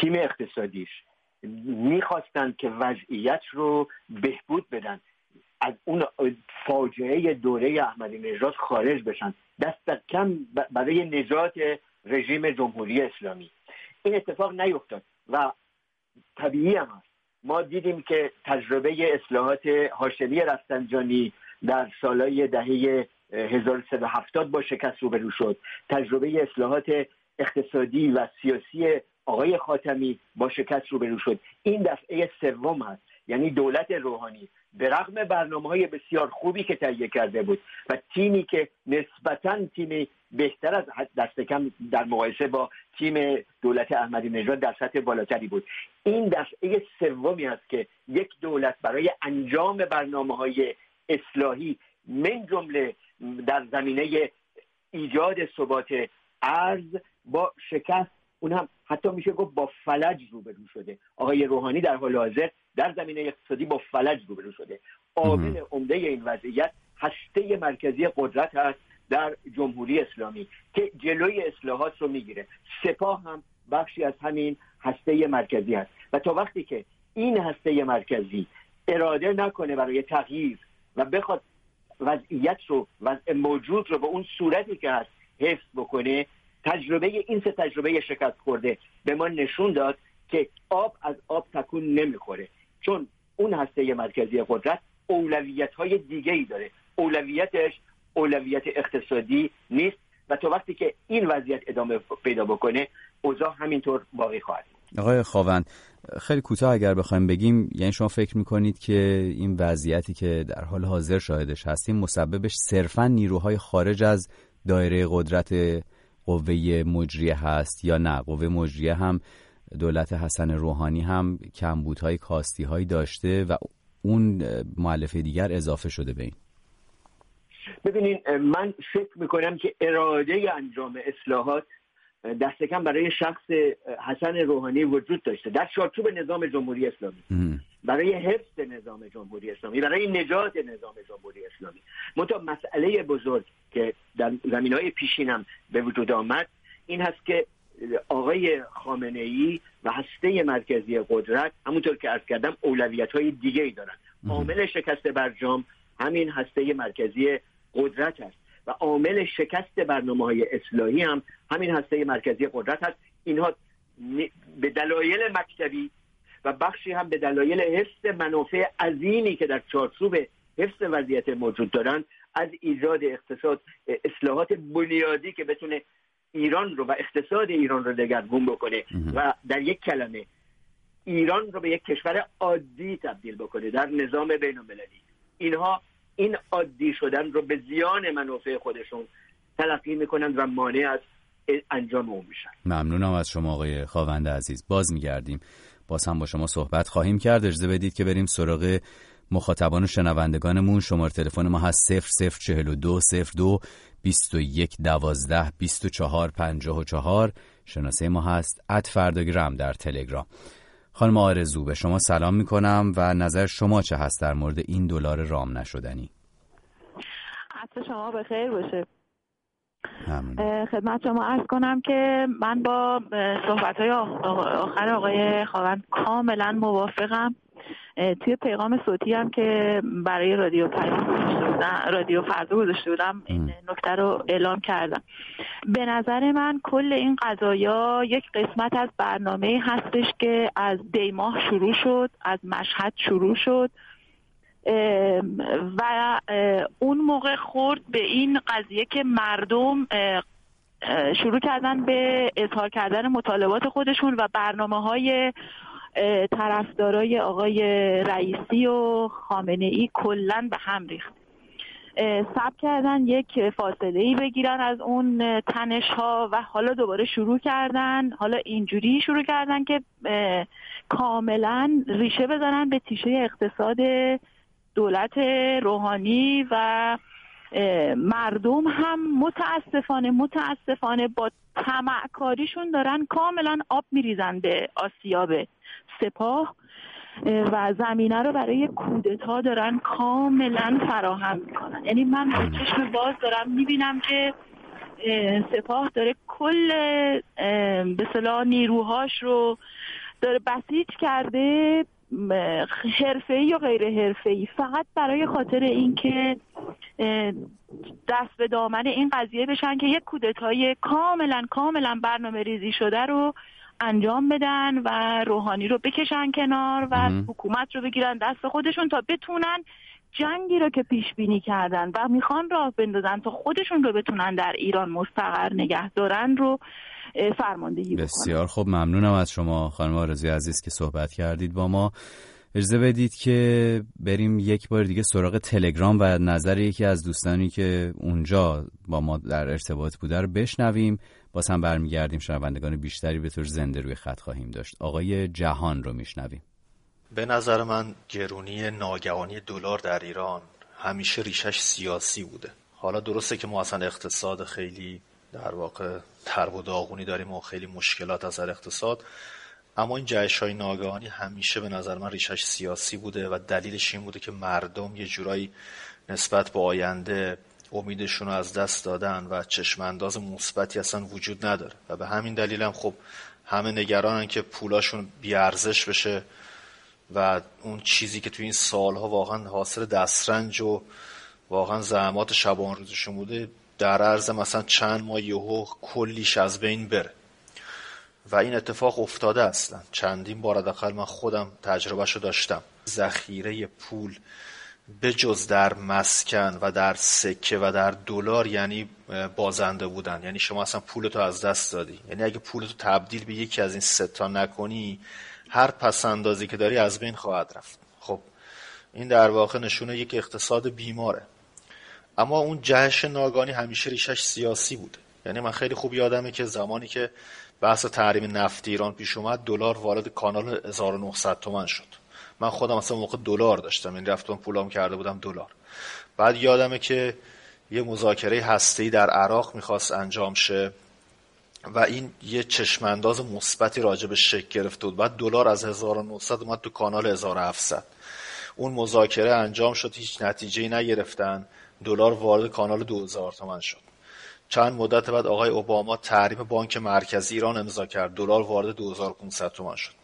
تیم اقتصادیش می‌خواستند که وضعیت رو بهبود بدن. از اون فاجعه دوره احمدی نژاد خارج بشن. دست کم برای نجات رژیم جمهوری اسلامی. این اتفاق نیفتاد و طبیعی هم هست. ما دیدیم که تجربه اصلاحات هاشمی رفتنجانی در سالهای دهه 1370 با شکست روبرو شد. تجربه اصلاحات اقتصادی و سیاسی آقای خاتمی با شکست روبرو شد. این دفعه سوم هست. یعنی دولت روحانی به رغم برنامه های بسیار خوبی که تهیه کرده بود و تیمی که نسبتا تیم بهتر از دست کم در مقایسه با تیم دولت احمدی نژاد در سطح بالاتری بود. این دفعه سومی است که یک دولت برای انجام برنامه های اصلاحی من جمله در زمینه ایجاد ثبات ارز با شکست اون هم حتی میشه گفت با فلج روبرو شده. آقای روحانی در حال حاضر در زمینه اقتصادی با فلج روبرو شده. عامل عمده این وضعیت هسته مرکزی قدرت هست در جمهوری اسلامی که جلوی اصلاحات رو می‌گیره. سپاه هم بخشی از همین هسته مرکزی هست. و تا وقتی که این هسته مرکزی اراده نکنه برای تغییر و بخواد وضعیت رو وضع موجود رو به اون صورتی که هست حفظ بکنه تجربه این سه تجربه شکست خورده به ما نشون داد که آب از آب تکون نمی‌خوره. چون اون هسته مرکزی قدرت اولویت های دیگه ای داره. اولویتش اولویت اقتصادی نیست و تا وقتی که این وضعیت ادامه پیدا بکنه اوضاع همینطور باقی خواهد آقای خواوند خیلی کوتاه اگر بخوایم بگیم یعنی شما فکر می‌کنید که این وضعیتی که در حال حاضر شاهدش هستیم مسببش صرفا نیروهای خارج از دایره قدرت قوه مجریه هست یا نه؟ قوه مجریه هم دولت حسن روحانی هم کمبودهای کاستی هایی داشته و اون معلفه دیگر اضافه شده به این. ببینین من فکر می‌کنم که اراده انجام اصلاحات دست کم برای شخص حسن روحانی وجود داشته. در چارچوب نظام جمهوری اسلامی. برای حفظ نظام جمهوری اسلامی. برای نجات نظام جمهوری اسلامی. منتها مسئله بزرگ که در زمین های پیشینم به وجود آمد این هست که آقای خامنه ای و هسته مرکزی قدرت همونطور که ارز کردم اولویت های دیگه ای دارن عامل شکست برجام همین هسته مرکزی قدرت است و عامل شکست برنامه های اصلاحی هم همین هسته مرکزی قدرت هست. اینها به دلایل مکتبی و بخشی هم به دلایل حفظ منافع عظیمی که در چارچوب حفظ وضعیت موجود دارن از ایجاد اقتصاد اصلاحات بنیادی که بتونه ایران رو و اقتصاد ایران رو دگرگون بکنه و در یک کلمه ایران رو به یک کشور عادی تبدیل بکنه در نظام بین المللی اینها این عادی شدن رو به زیان منافع خودشون تلقی می‌کنند و مانع از انجام اون میشن. ممنونم از شما آقای خواوند عزیز. باز میگردیم. باز هم با شما صحبت خواهیم کرد. اجازه بدید که بریم سراغ مخاطبان و شنوندگانمون. شماره تلفن ما هست 0042 02 21 12 24 54 شناسه ما هست ات فرداگرام در تلگرام. خانم آرزو به شما سلام می‌کنم و نظر شما چه هست در مورد این دلار رام نشدنی؟ عصر شما بخیر باشه. خدمت شما ارز کنم که من با صحبت های آخر آقای خواهند کاملا موافقم. توی پیغام صوتی هم که برای رادیو پیام رادیو فردا گذاشته بودم این نکته رو اعلام کردم. به نظر من کل این قضایا یک قسمت از برنامه هستش که از دیماه شروع شد از مشهد شروع شد. و اون موقع خورد به این قضیه که مردم شروع کردن به اظهار کردن مطالبات خودشون و برنامه های طرفدارای آقای رئیسی و خامنه ای کلا به هم ریخت. سب کردن یک فاصله ای بگیرن از اون تنش ها و حالا دوباره شروع کردن. حالا اینجوری شروع کردن که کاملا ریشه بزنن به تیشه اقتصاد دولت روحانی و مردم هم متاسفانه متاسفانه با تمعکاریشون دارن کاملا آب میریزن به آسیاب سپاه و زمینه رو برای کودتا دارن کاملا فراهم می‌کنن. یعنی من با چشم باز دارم می‌بینم که سپاه داره کل به صلاح نیروهاش رو داره بسیج کرده حرفه‌ای یا غیر حرفه‌ای. فقط برای خاطر اینکه دست به دامن این قضیه بشن که یک کودتای کاملا کاملا برنامه ریزی شده رو انجام بدن و روحانی رو بکشن کنار و حکومت رو بگیرن دست خودشون تا بتونن جنگی رو که پیش بینی کردن و می‌خوان راه بندازن تا خودشون رو بتونن در ایران مستقر نگه دارن رو فرماندهی بسیار خوب ممنونم از شما خانم آرزوی عزیز که صحبت کردید با ما. اجازه بدید که بریم یک بار دیگه سراغ تلگرام و نظر یکی از دوستانی که اونجا با ما در ارتباط بوده رو بشنویم. باز هم برمیگردیم شنوندگان بیشتری به طور زنده روی خط خواهیم داشت. آقای جهان رو میشنویم. به نظر من گرونی ناگهانی دلار در ایران همیشه ریشش سیاسی بوده. حالا درسته که ما اصلا اقتصاد خیلی در واقع ترب و داغونی داریم و خیلی مشکلات از اقتصاد اما این جهش های ناگهانی همیشه به نظر من ریشش سیاسی بوده و دلیلش این بوده که مردم یه جورایی نسبت به آینده امیدشون رو از دست دادن و چشمانداز مثبتی اصلا وجود نداره. و به همین دلیل هم خب همه نگرانن که پولاشون بیارزش بشه و اون چیزی که توی این سالها واقعا حاصل دسترنج و واقعا زحمات شبان روزشون بوده در عرض مثلا چند ماه یهو کلیش از بین بره. و این اتفاق افتاده اصلا. چندین بار حداقل من خودم تجربهشو داشتم. ذخیره پول به جز در مسکن و در سکه و در دلار یعنی بازنده بودن. یعنی شما اصلا پولتو از دست دادی. یعنی اگه پولتو تبدیل به یکی از این ستا نکنی هر پس اندازی که داری از بین خواهد رفت. خب این در واقع نشونه یک اقتصاد بیماره. اما اون جهش ناگانی همیشه ریشش سیاسی بوده یعنی من خیلی خوب یادمه که زمانی که بحث تحریم نفت ایران پیش اومد دلار وارد کانال 1900 تومن شد. من خودم اصلا موقع دلار داشتم این رفتم پولام کرده بودم دلار. بعد یادمه که یه مذاکره هسته‌ای در عراق می‌خواست انجام شه و این یه چشمانداز مثبتی راجع به شکل گرفته بود. بعد دلار از 1900 اومد تو کانال 1700 اون مذاکره انجام شد هیچ نتیجه نگرفتن. دلار وارد کانال 2000 تومن شد. چند مدت بعد آقای اوباما تحریم بانک مرکزی ایران امضا کرد. دلار وارد 2500 تومان شد.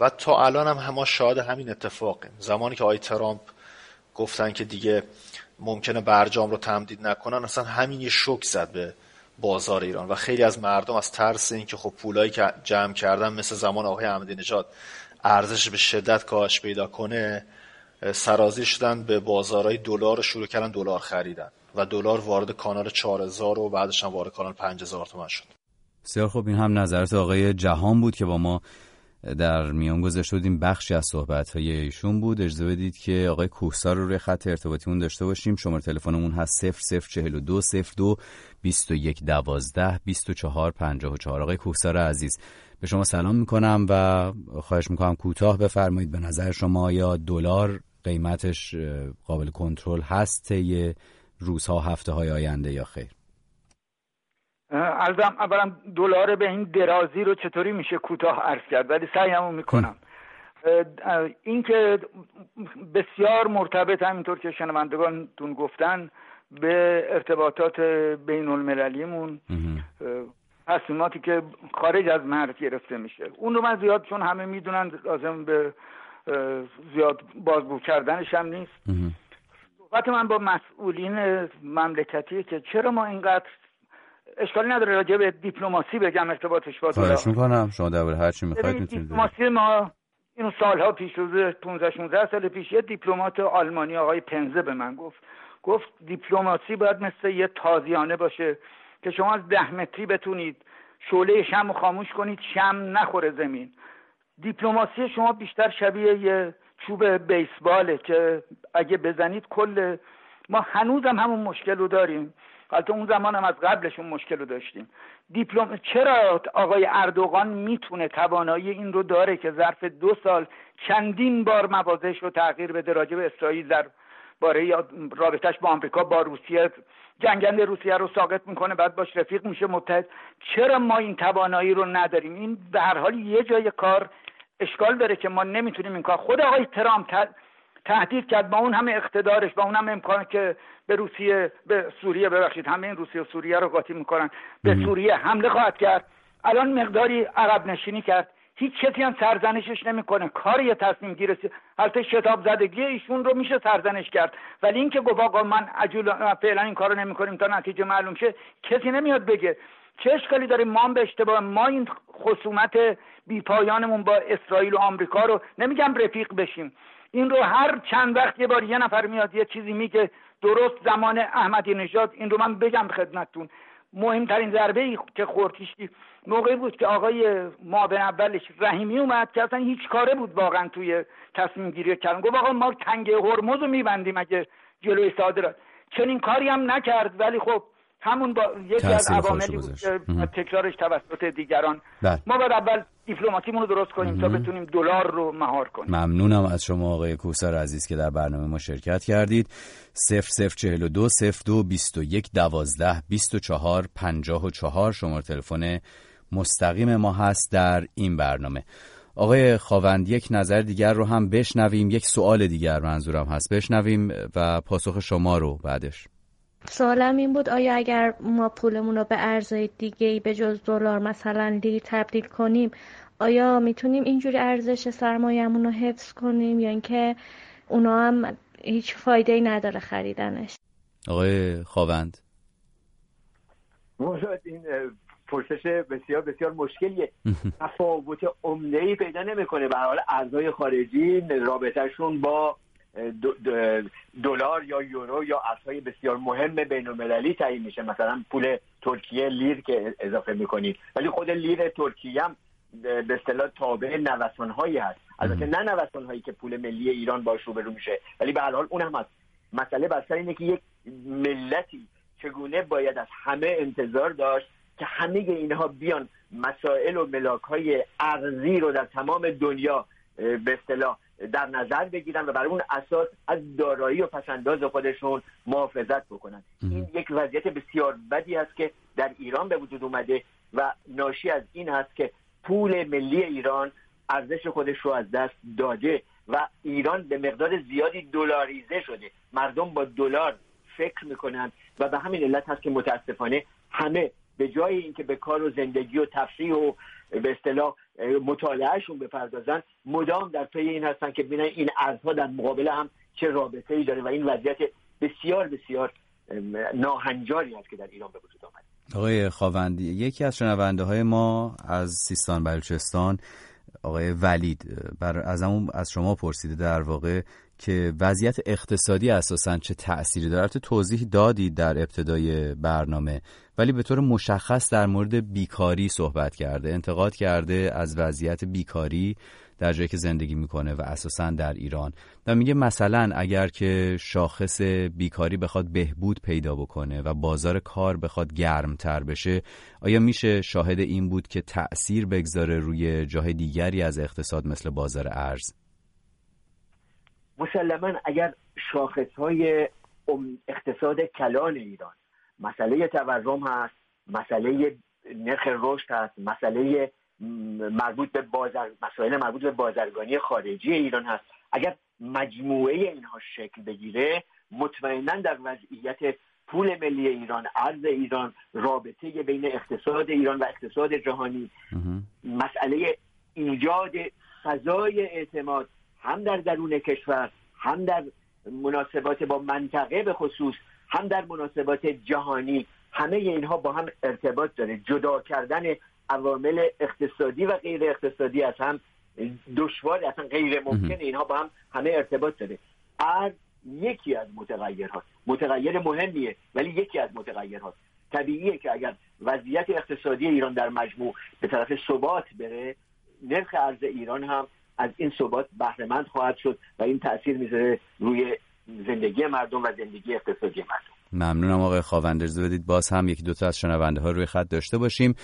و تا الان هم همه شاهد همین اتفاقیم. زمانی که آقای ترامپ گفتن که دیگه ممکنه برجام رو تمدید نکنن اصلا همین یه شوک زد به بازار ایران. و خیلی از مردم از ترس اینکه خب پولایی که جمع کردن مثل زمان آقای احمدی نژاد ارزش به شدت کاهش پیدا کنه سرازیر شدن به بازارهای دلار شروع کردن دلار خریدن. و دلار وارد کانال 4000 و بعدش هم وارد کانال 5000 تومان شد. بسیار خب این هم نظرات آقای جهان بود که با ما در میان گذاشته بودیم بخشی از صحبت های ایشون بود. اجازه بدید که آقای کوهسار رو روی خط ارتباطیمون داشته باشیم. شماره تلفنمون هست 0042 02 21 12 24 54 آقای کوهسار عزیز به شما سلام می‌کنم و خواهش می‌کنم کوتاه بفرمایید. به نظر شما یا دلار قیمتش قابل کنترل هست یه روزها هفته های آینده یا خیر؟ البته اولا دلار به این درازی رو چطوری میشه کوتاه عرض کرد؟ ولی سعیمو می‌کنم. این که بسیار مرتبط همینطور که شنوندگانتون گفتن به ارتباطات بین المللیمون تصمیماتی که خارج از مرز گرفته میشه. اون رو من زیاد چون همه می‌دونن لازم به زیاد بازگو کردنش هم نیست. صحبت من با مسئولین مملکتی که چرا ما اینقدر اشکالی نداره راجع به دیپلماسی بگم ارتباطش با خواهش می‌کنم. شما در هر چی می‌خواید می‌تونید دیپلماسی ما اینو سالها پیش روز 15 16 سال پیش یه دیپلمات آلمانی آقای پنزه به من گفت. گفت دیپلماسی باید مثل یه تازیانه باشه که شما از ده متری بتونید شعله شم خاموش کنید شم نخوره زمین. دیپلماسی شما بیشتر شبیه یه چوب بیسباله که اگه بزنید کل ما هنوزم همون مشکل رو داریم. حالت اون زمان هم از قبلشون مشکل رو داشتیم. دیپلم چرا آقای اردوغان می‌تونه توانایی این رو داره که ظرف دو سال چندین بار موازش رو تغییر بده راجع به اسرائیل در باره رابطش با آمریکا با روسیه؟ جنگنده روسیه رو ساقط می‌کنه بعد باش رفیق میشه متحد. چرا ما این توانایی رو نداریم؟ این به هر حال یه جای کار اشکال داره که ما نمی‌تونیم این کار. خود آقای ترامپ تهدید کرد با اون همه اقتدارش با اون همه امکان که به روسیه به سوریه ببخشید همه این روسیه و سوریه رو قاطی می‌کنن. به سوریه حمله خواهد کرد. الان مقداری عقب نشینی کرد. هیچ کسی هم سرزنشش نمی‌کنه. کار یه تصمیم گیره البته شتاب زدگی ایشون رو میشه سرزنش کرد. ولی اینکه گفت آقا من عجول فعلا این کارو نمی‌کنیم تا نتیجه معلوم شه کسی نمیاد بگه. چه اشکالی داریم ما به اشتباه ما این خصومت بیپایانمون با اسرائیل و آمریکا رو نمیگم رفیق بشیم. این رو هر چند وقت یه بار یه نفر میاد یه چیزی میگه درست زمان احمدی نژاد این رو من بگم خدمتتون. مهمترین ضربه ای که خورتیشی موقعی بود که آقای معاون اولش رحیمی اومد که اصلا هیچ کاره بود واقعا توی تصمیم گیری کردن. گفت آقا ما تنگه هرمز رو میبندیم اگه جلوی صادرات. چنین کاری هم نکرد ولی خب همون با یکی از عواملی بود تکرارش توسط دیگران. بله. ما باید اول دیپلماتیمون رو درست کنیم تا بتونیم دلار رو مهار کنیم. ممنونم از شما آقای کوسر عزیز که در برنامه ما شرکت کردید. 0042 02 21 12 24 54 شماره تلفن مستقیم ما هست در این برنامه. آقای خواوند یک نظر دیگر رو هم بشنویم. یک سوال دیگر منظورم هست. بشنویم و پاسخ شما رو بعدش. سوالم این بود آیا اگر ما پولمون رو به ارزهای دیگه به جز دلار مثلا لیر تبدیل کنیم آیا می‌تونیم اینجوری ارزش سرمایهمون رو حفظ کنیم یا اینکه اونا هم هیچ فایده ای نداره خریدنش؟ آقای خواوند این پرسش بسیار بسیار مشکلیه. تفاوت عمده ای پیدا نمی‌کنه. به حال ارزهای خارجی رابطهشون با دلار یا یورو یا ارزهای بسیار مهم بین المللی تعیین میشه. مثلا پول ترکیه لیر که اضافه می‌کنید ولی خود لیر ترکیه هم به اصطلاح تابع نوسان هایی هست. البته نه نوسان هایی که پول ملی ایران باش روبرو میشه ولی به هر حال اون هم هست. مسئله بر اینه که یک ملتی چگونه باید از همه انتظار داشت که همه اینها بیان مسائل و ملاک های ارزی رو در تمام دنیا به اصطلاح در نظر بگیرن و بر اون اساس از دارایی و پسنداز خودشون محافظت بکنن. این یک وضعیت بسیار بدی است که در ایران به وجود اومده و ناشی از این هست که پول ملی ایران ارزش خودش رو از دست داده و ایران به مقدار زیادی دلاریزه شده. مردم با دلار فکر می‌کنن و به همین علت هست که متاسفانه همه به جای اینکه به کار و زندگی و تفریح و به اصطلاح مطالعهشون بپردازن مدام در پی این هستن که ببینن این ارزها در مقابل هم چه رابطه ای داره و این وضعیت بسیار بسیار ناهنجاری است که در ایران به وجود آمده. آقای خواوندی یکی از شنونده های ما از سیستان بلوچستان آقای ولید بر از از شما پرسیده در واقع که وضعیت اقتصادی اساسا چه تأثیری داره. توضیح دادید در ابتدای برنامه ولی به طور مشخص در مورد بیکاری صحبت کرده. انتقاد کرده از وضعیت بیکاری در جایی که زندگی می‌کنه و اساسا در ایران. و میگه مثلا اگر که شاخص بیکاری بخواد بهبود پیدا بکنه و بازار کار بخواد گرمتر بشه آیا میشه شاهد این بود که تأثیر بگذاره روی جای دیگری از اقتصاد مثل بازار ارز؟ مسلما اگر شاخص های اقتصاد کلان ایران مسئله تورم هست مسئله نرخ رشد هست مسئله مربوط به بازار مسائل مربوط به بازرگانی خارجی ایران هست. اگر مجموعه اینها شکل بگیره مطمئنا در وضعیت پول ملی ایران ارز ایران رابطه بین اقتصاد ایران و اقتصاد جهانی مسئله ایجاد فضای اعتماد هم در درون کشور هم در مناسبات با منطقه به خصوص هم در مناسبات جهانی همه اینها با هم ارتباط داره. جدا کردن عوامل اقتصادی و غیر اقتصادی از هم دشوار اصلا غیر ممکن اینها با هم همه ارتباط داره. ارز یکی از متغیرهاست متغیر مهمیه ولی یکی از متغیرهاست طبیعیه که اگر وضعیت اقتصادی ایران در مجموع به طرف ثبات بره نرخ ارز ایران هم از این ثبات بهرهمند خواهد شد و این تاثیر می‌ذاره روی زندگی مردم و زندگی اقتصادی مردم. ممنونم آقای خاوندرزه بدید باز هم یکی دوتا از شنونده ها روی خط داشته باشیم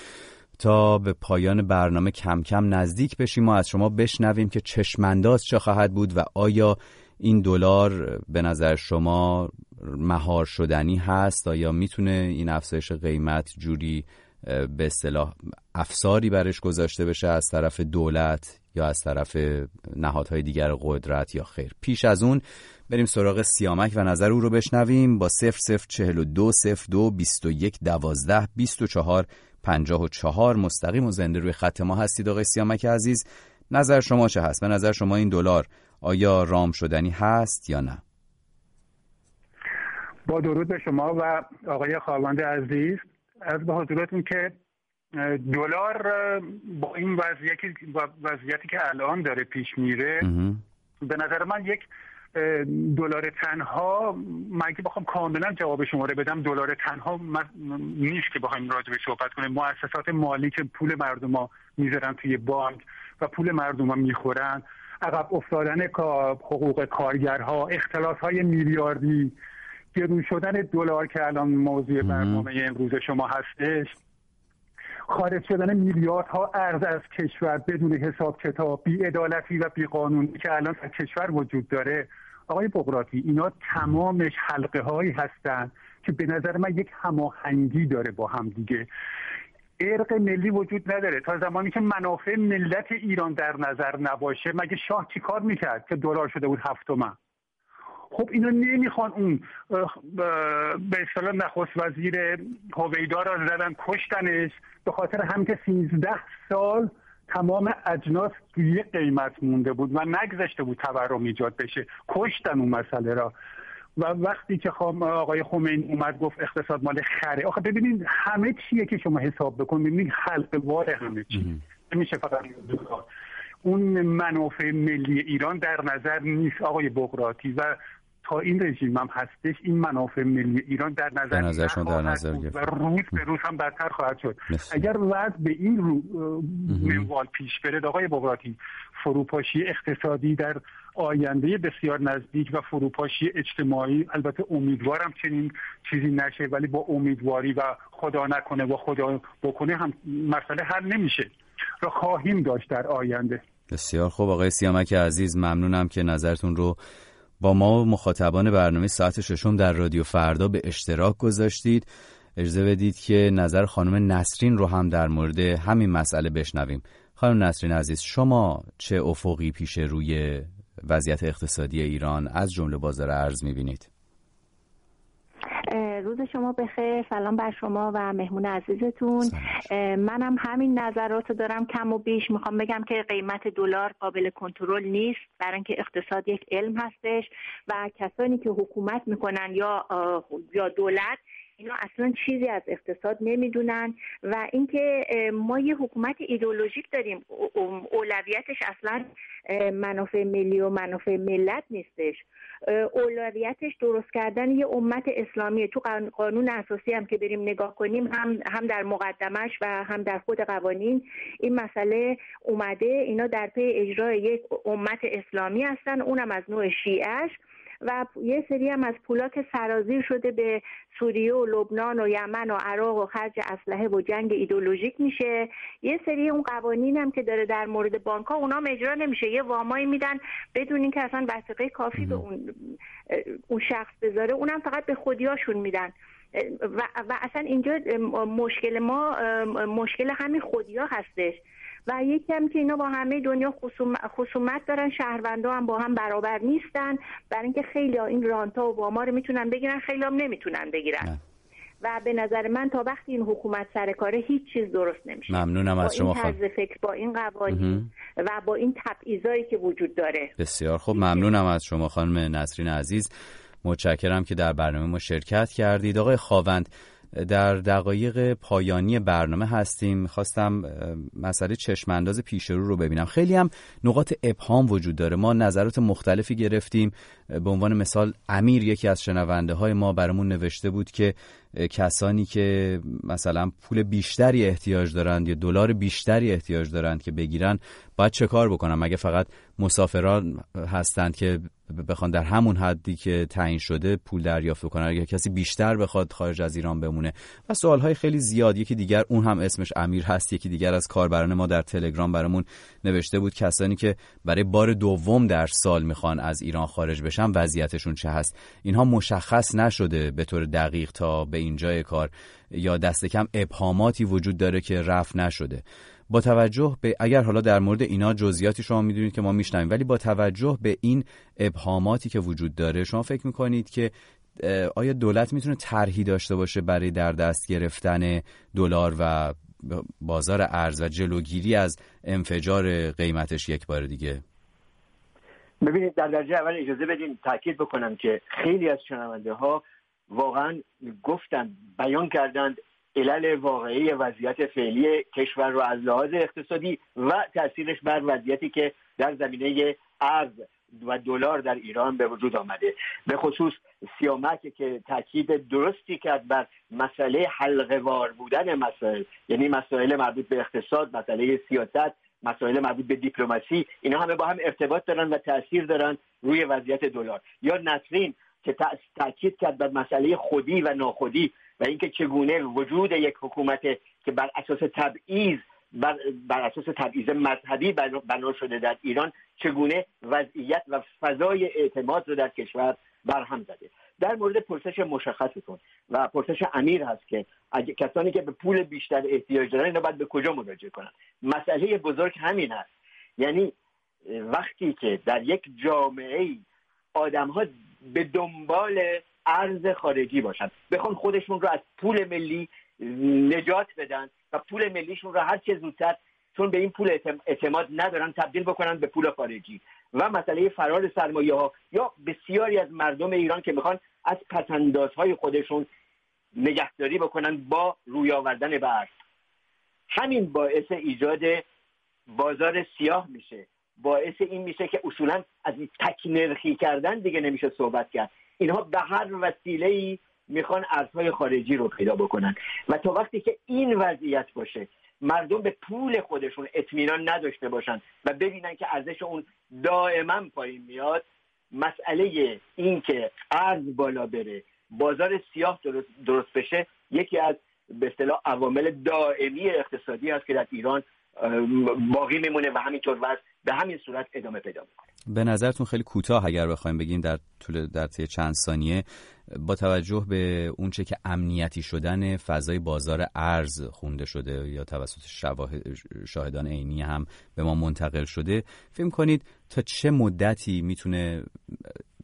تا به پایان برنامه کم کم نزدیک بشیم. و از شما بشنویم که چشمانداز چه خواهد بود و آیا این دلار به نظر شما مهار شدنی هست؟ آیا می‌تونه این افزایش قیمت جوری به اصطلاح افساری برش گذاشته بشه از طرف دولت؟ یا از طرف نهادهای دیگر قدرت یا خیر. پیش از اون بریم سراغ سیامک و نظر او رو بشنویم. با 0042 02 21 12 24 54 مستقیم و زنده روی خط ما هستید آقای سیامک عزیز. نظر شما چه هست؟ به نظر شما این دلار آیا رام شدنی هست یا نه؟ با درود به شما و آقای خواهند عزیز از به حضورتون که دلار با این وضعیتی وضعیتی که الان داره پیش میره به نظر من یک دلار تنها مگه بخوام کاملا جواب شما رو بدم دلار تنها نیست که بخوایم راجع به صحبت کنیم. مؤسسات مالی که پول مردم ها می‌ذارن توی بانک و پول مردم ها می‌خورن عقب افتادن حقوق کارگرها اختلاس های میلیاردی گرون شدن دلار که الان موضوع برنامه امروز شما هستش. خارج شدن میلیاردها ارز از کشور بدون حساب کتاب بیعدالتی و بیقانونی که الان در کشور وجود داره. آقای بغراتی اینا تمامش حلقه هایی هستن که به نظر من یک هماهنگی داره با هم دیگه. ارق ملی وجود نداره. تا زمانی که منافع ملت ایران در نظر نباشه مگه شاه چیکار می‌کرد که دلار شده بود هفتم خب اینا نمی‌خوان اون به اصطلاح نخست وزیر هویدا را زدن کشتنش. به خاطر هم که 13 سال تمام اجناس توی قیمت مونده بود و نگذشته بود تورم ایجاد بشه. کشتن اون مسئله را. و وقتی که آقای خمینی اومد گفت اقتصاد مال خره. آخه ببینید همه چیه که شما حساب بکنید. ببینید حلقه وار همه چی. نمیشه فقط اون منافع ملی ایران در نظر نیست. آقای بغراتی و تا این رژیم هم هستش این منافع ملی ایران در نظر, نظر در نظر و روز به روز هم بدتر خواهد شد. اگر وضع به این رو منوال پیش بره آقای بغراتی فروپاشی اقتصادی در آینده بسیار نزدیک و فروپاشی اجتماعی البته امیدوارم چنین چیزی نشه ولی با امیدواری و خدا نکنه و خدا بکنه هم مسئله حل نمیشه. را خواهیم داشت در آینده. بسیار خوب. آقای سیامک عزیز ممنونم که نظرتون رو با ما مخاطبان برنامه ساعت ششم در رادیو فردا به اشتراک گذاشتید. اجازه بدید که نظر خانم نسرین رو هم در مورد همین مسئله بشنویم. خانم نسرین عزیز شما چه افقی پیش روی وضعیت اقتصادی ایران از جمله بازار ارز می‌بینید؟ روز شما بخیر. سلام بر شما و مهمون عزیزتون. منم همین نظرات رو دارم. کم و بیش می‌خوام بگم که قیمت دلار قابل کنترل نیست. برای اینکه اقتصاد یک علم هستش و کسانی که حکومت می‌کنن یا یا دولت اینا اصلا چیزی از اقتصاد نمی‌دونن و اینکه ما یه حکومت ایدولوژیک داریم. اولویتش اصلا منافع ملی و منافع ملت نیستش. اولویتش درست کردن یه امت اسلامیه. تو قانون اساسی هم که بریم نگاه کنیم هم هم در مقدمش و هم در خود قوانین این مسئله اومده. اینا در پی اجرای یک امت اسلامی هستن. اونم از نوع شیعش و یه سری هم از پولا که سرازیر شده به سوریه و لبنان و یمن و عراق و خرج اسلحه و جنگ ایدولوژیک میشه. یه سری اون قوانین هم که داره در مورد بانک ها اونا اجرا نمیشه. یه وامایی میدن بدون اینکه اصلا وثیقه کافی به اون اون شخص بذاره. اونم فقط به خودیاشون میدن. و, و اصلا اینجا مشکل ما مشکل همین خودیا هستش. و یکی هم که اینا با همه دنیا خصومت دارن شهروندا هم با هم برابر نیستن. برای اینکه خیلی این رانتا و واما رو می‌تونن بگیرن خیلی هم نمی‌تونن بگیرن. و به نظر من تا وقتی این حکومت سر کاره هیچ چیز درست نمیشه. ممنونم از شما خانم. فکر با این قوانین و با این تبعیضایی که وجود داره. بسیار خوب. ممنونم از شما خانم نسرین عزیز. متشکرم که در برنامه ما شرکت کردید. آقای خاوند در دقایق پایانی برنامه هستیم. خواستم مسئله چشمانداز پیش رو رو ببینم. خیلی هم نقاط ابهام وجود داره. ما نظرات مختلفی گرفتیم. به عنوان مثال امیر یکی از شنونده های ما برامون نوشته بود که کسانی که مثلا پول بیشتری احتیاج دارند یا دلار بیشتری احتیاج دارند که بگیرن باید چه کار بکنن مگه فقط مسافران هستند که بخوان در همون حدی که تعیین شده پول دریافت کنن اگر کسی بیشتر بخواد خارج از ایران بمونه؟ و سوال های خیلی زیاد یکی دیگر اون هم اسمش امیر هست یکی دیگر از کاربران ما در تلگرام برامون نوشته بود کسانی که برای بار دوم در سال می‌خوان از ایران خارج بشن وضعیتشون چه هست؟ اینها مشخص نشده به طور دقیق تا به اینجای کار یا دست کم ابهاماتی وجود داره که رفت نشده. با توجه به اگر حالا در مورد اینا جزئیاتی شما می‌دونید که ما میشنویم ولی با توجه به این ابهاماتی که وجود داره شما فکر می‌کنید که آیا دولت می‌تونه طرحی داشته باشه برای در دست گرفتن دلار و بازار ارز و جلوگیری از انفجار قیمتش یک بار دیگه؟ ببینید در درجه اول اجازه بدین تاکید بکنم که خیلی از شنونده ها واقعا گفتن بیان کردند علل واقعی وضعیت فعلی کشور رو از لحاظ اقتصادی و تاثیرش بر وضعیتی که در زمینه ارز و دلار در ایران به وجود آمده. به خصوص سیامک که تاکید درستی کرد بر مسئله حلقوار بودن مسائل یعنی مسائل مربوط به اقتصاد مسئله سیاست مسائل مربوط به دیپلماسی اینا همه با هم ارتباط دارن و تاثیر دارن روی وضعیت دلار. یا نسرین که تاکید کرد بر مسئله خودی و ناخودی و اینکه چگونه وجود یک حکومت که بر اساس تبعیض بر, بر اساس تبعیض مذهبی بنا شده در ایران چگونه وضعیت و فضای اعتماد رو در کشور برهم زده. در مورد پرسش مشخصتون و پرسش امیر هست که اگه کسانی که به پول بیشتر احتیاج دارن اینا باید به کجا مراجعه کنن؟ مسئله بزرگ همین هست. یعنی وقتی که در یک جامعه آدم ها به دنبال ارز خارجی باشن. بخوان خودشون رو از پول ملی نجات بدن و پول ملیشون رو هر چه زودتر چون به این پول اعتماد ندارن تبدیل بکنن به پول خارجی. و مسئله فرار سرمایه ها یا بسیاری از مردم ایران که می‌خوان از پسندازهای خودشون نگهداری بکنن با روی آوردن به همین باعث ایجاد بازار سیاه میشه. باعث این میشه که اصولا از تک نرخی کردن دیگه نمیشه صحبت کرد. اینها به هر وسیله ای می‌خوان ارزهای خارجی رو پیدا بکنن. و تا وقتی که این وضعیت باشه مردم به پول خودشون اطمینان نداشته باشن و ببینن که ارزش اون دائما پایین میاد مسئله این که ارز بالا بره بازار سیاه درست, درست بشه یکی از به اصطلاح عوامل دائمی اقتصادی است که در ایران باقی میمونه و همینطور وضع به همین صورت ادامه پیدا می‌کنه. به نظرتون خیلی کوتاه اگر بخوایم بگیم در طول در طی چند ثانیه با توجه به اونچه که امنیتی شدن فضای بازار ارز خونده شده یا توسط شاهدان عینی هم به ما منتقل شده فکر کنید تا چه مدتی می‌تونه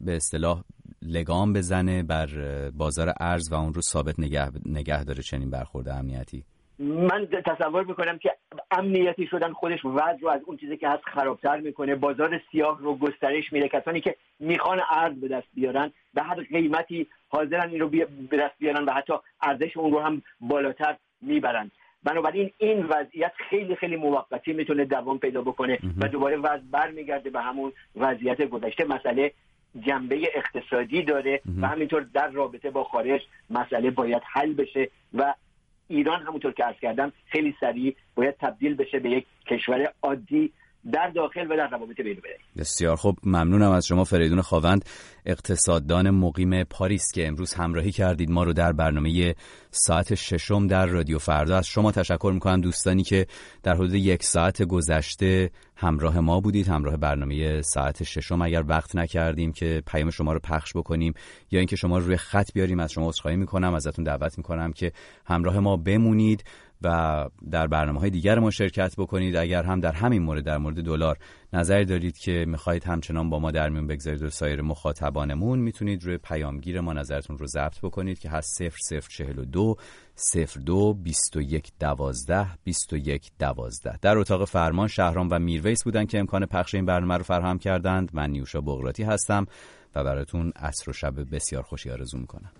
به اصطلاح لگام بزنه بر بازار ارز و اون رو ثابت نگه, نگه داره چنین برخورد امنیتی؟ من تصور می‌کنم که امنیتی شدن خودش وضع رو از اون چیزی که هست خرابتر می‌کنه. بازار سیاه رو گسترش میده. کسانی که می‌خوان ارز به دست بیارن به هر قیمتی حاضرن این رو به دست بیارن و حتی ارزش اون رو هم بالاتر می‌برن. بنابراین این وضعیت خیلی خیلی موقتی می‌تونه دوام پیدا بکنه و دوباره وضع برمیگرده به همون وضعیت گذشته. مسئله جنبه اقتصادی داره و همینطور در رابطه با خارج مسئله باید حل بشه و ایران همونطور که عرض کردم خیلی سریع باید تبدیل بشه به یک کشور عادی در داخل و در روابط بین بسیار خوب ممنونم از شما فریدون خواوند اقتصاددان مقیم پاریس که امروز همراهی کردید ما رو در برنامه ساعت ششم در رادیو فردا. از شما تشکر می‌کنم دوستانی که در حدود یک ساعت گذشته همراه ما بودید همراه برنامه ساعت ششم. اگر وقت نکردیم که پیام شما رو پخش بکنیم یا اینکه شما رو روی خط بیاریم از شما عذرخواهی می‌کنم ازتون دعوت می‌کنم که همراه ما بمونید. و در برنامه های دیگر ما شرکت بکنید. اگر هم در همین مورد در مورد دلار نظری دارید که می‌خواهید همچنان با ما در میون بگذارید و سایر مخاطبانمون می‌تونید روی پیامگیر ما نظرتون رو ضبط بکنید که هست 0042 02 21 12 21 12 در اتاق فرمان شهرام و میرویس بودن که امکان پخش این برنامه رو فراهم کردند. من نیوشا بغراتی هستم و براتون عصر و شب بسیار خوشی آرزو می‌کنم.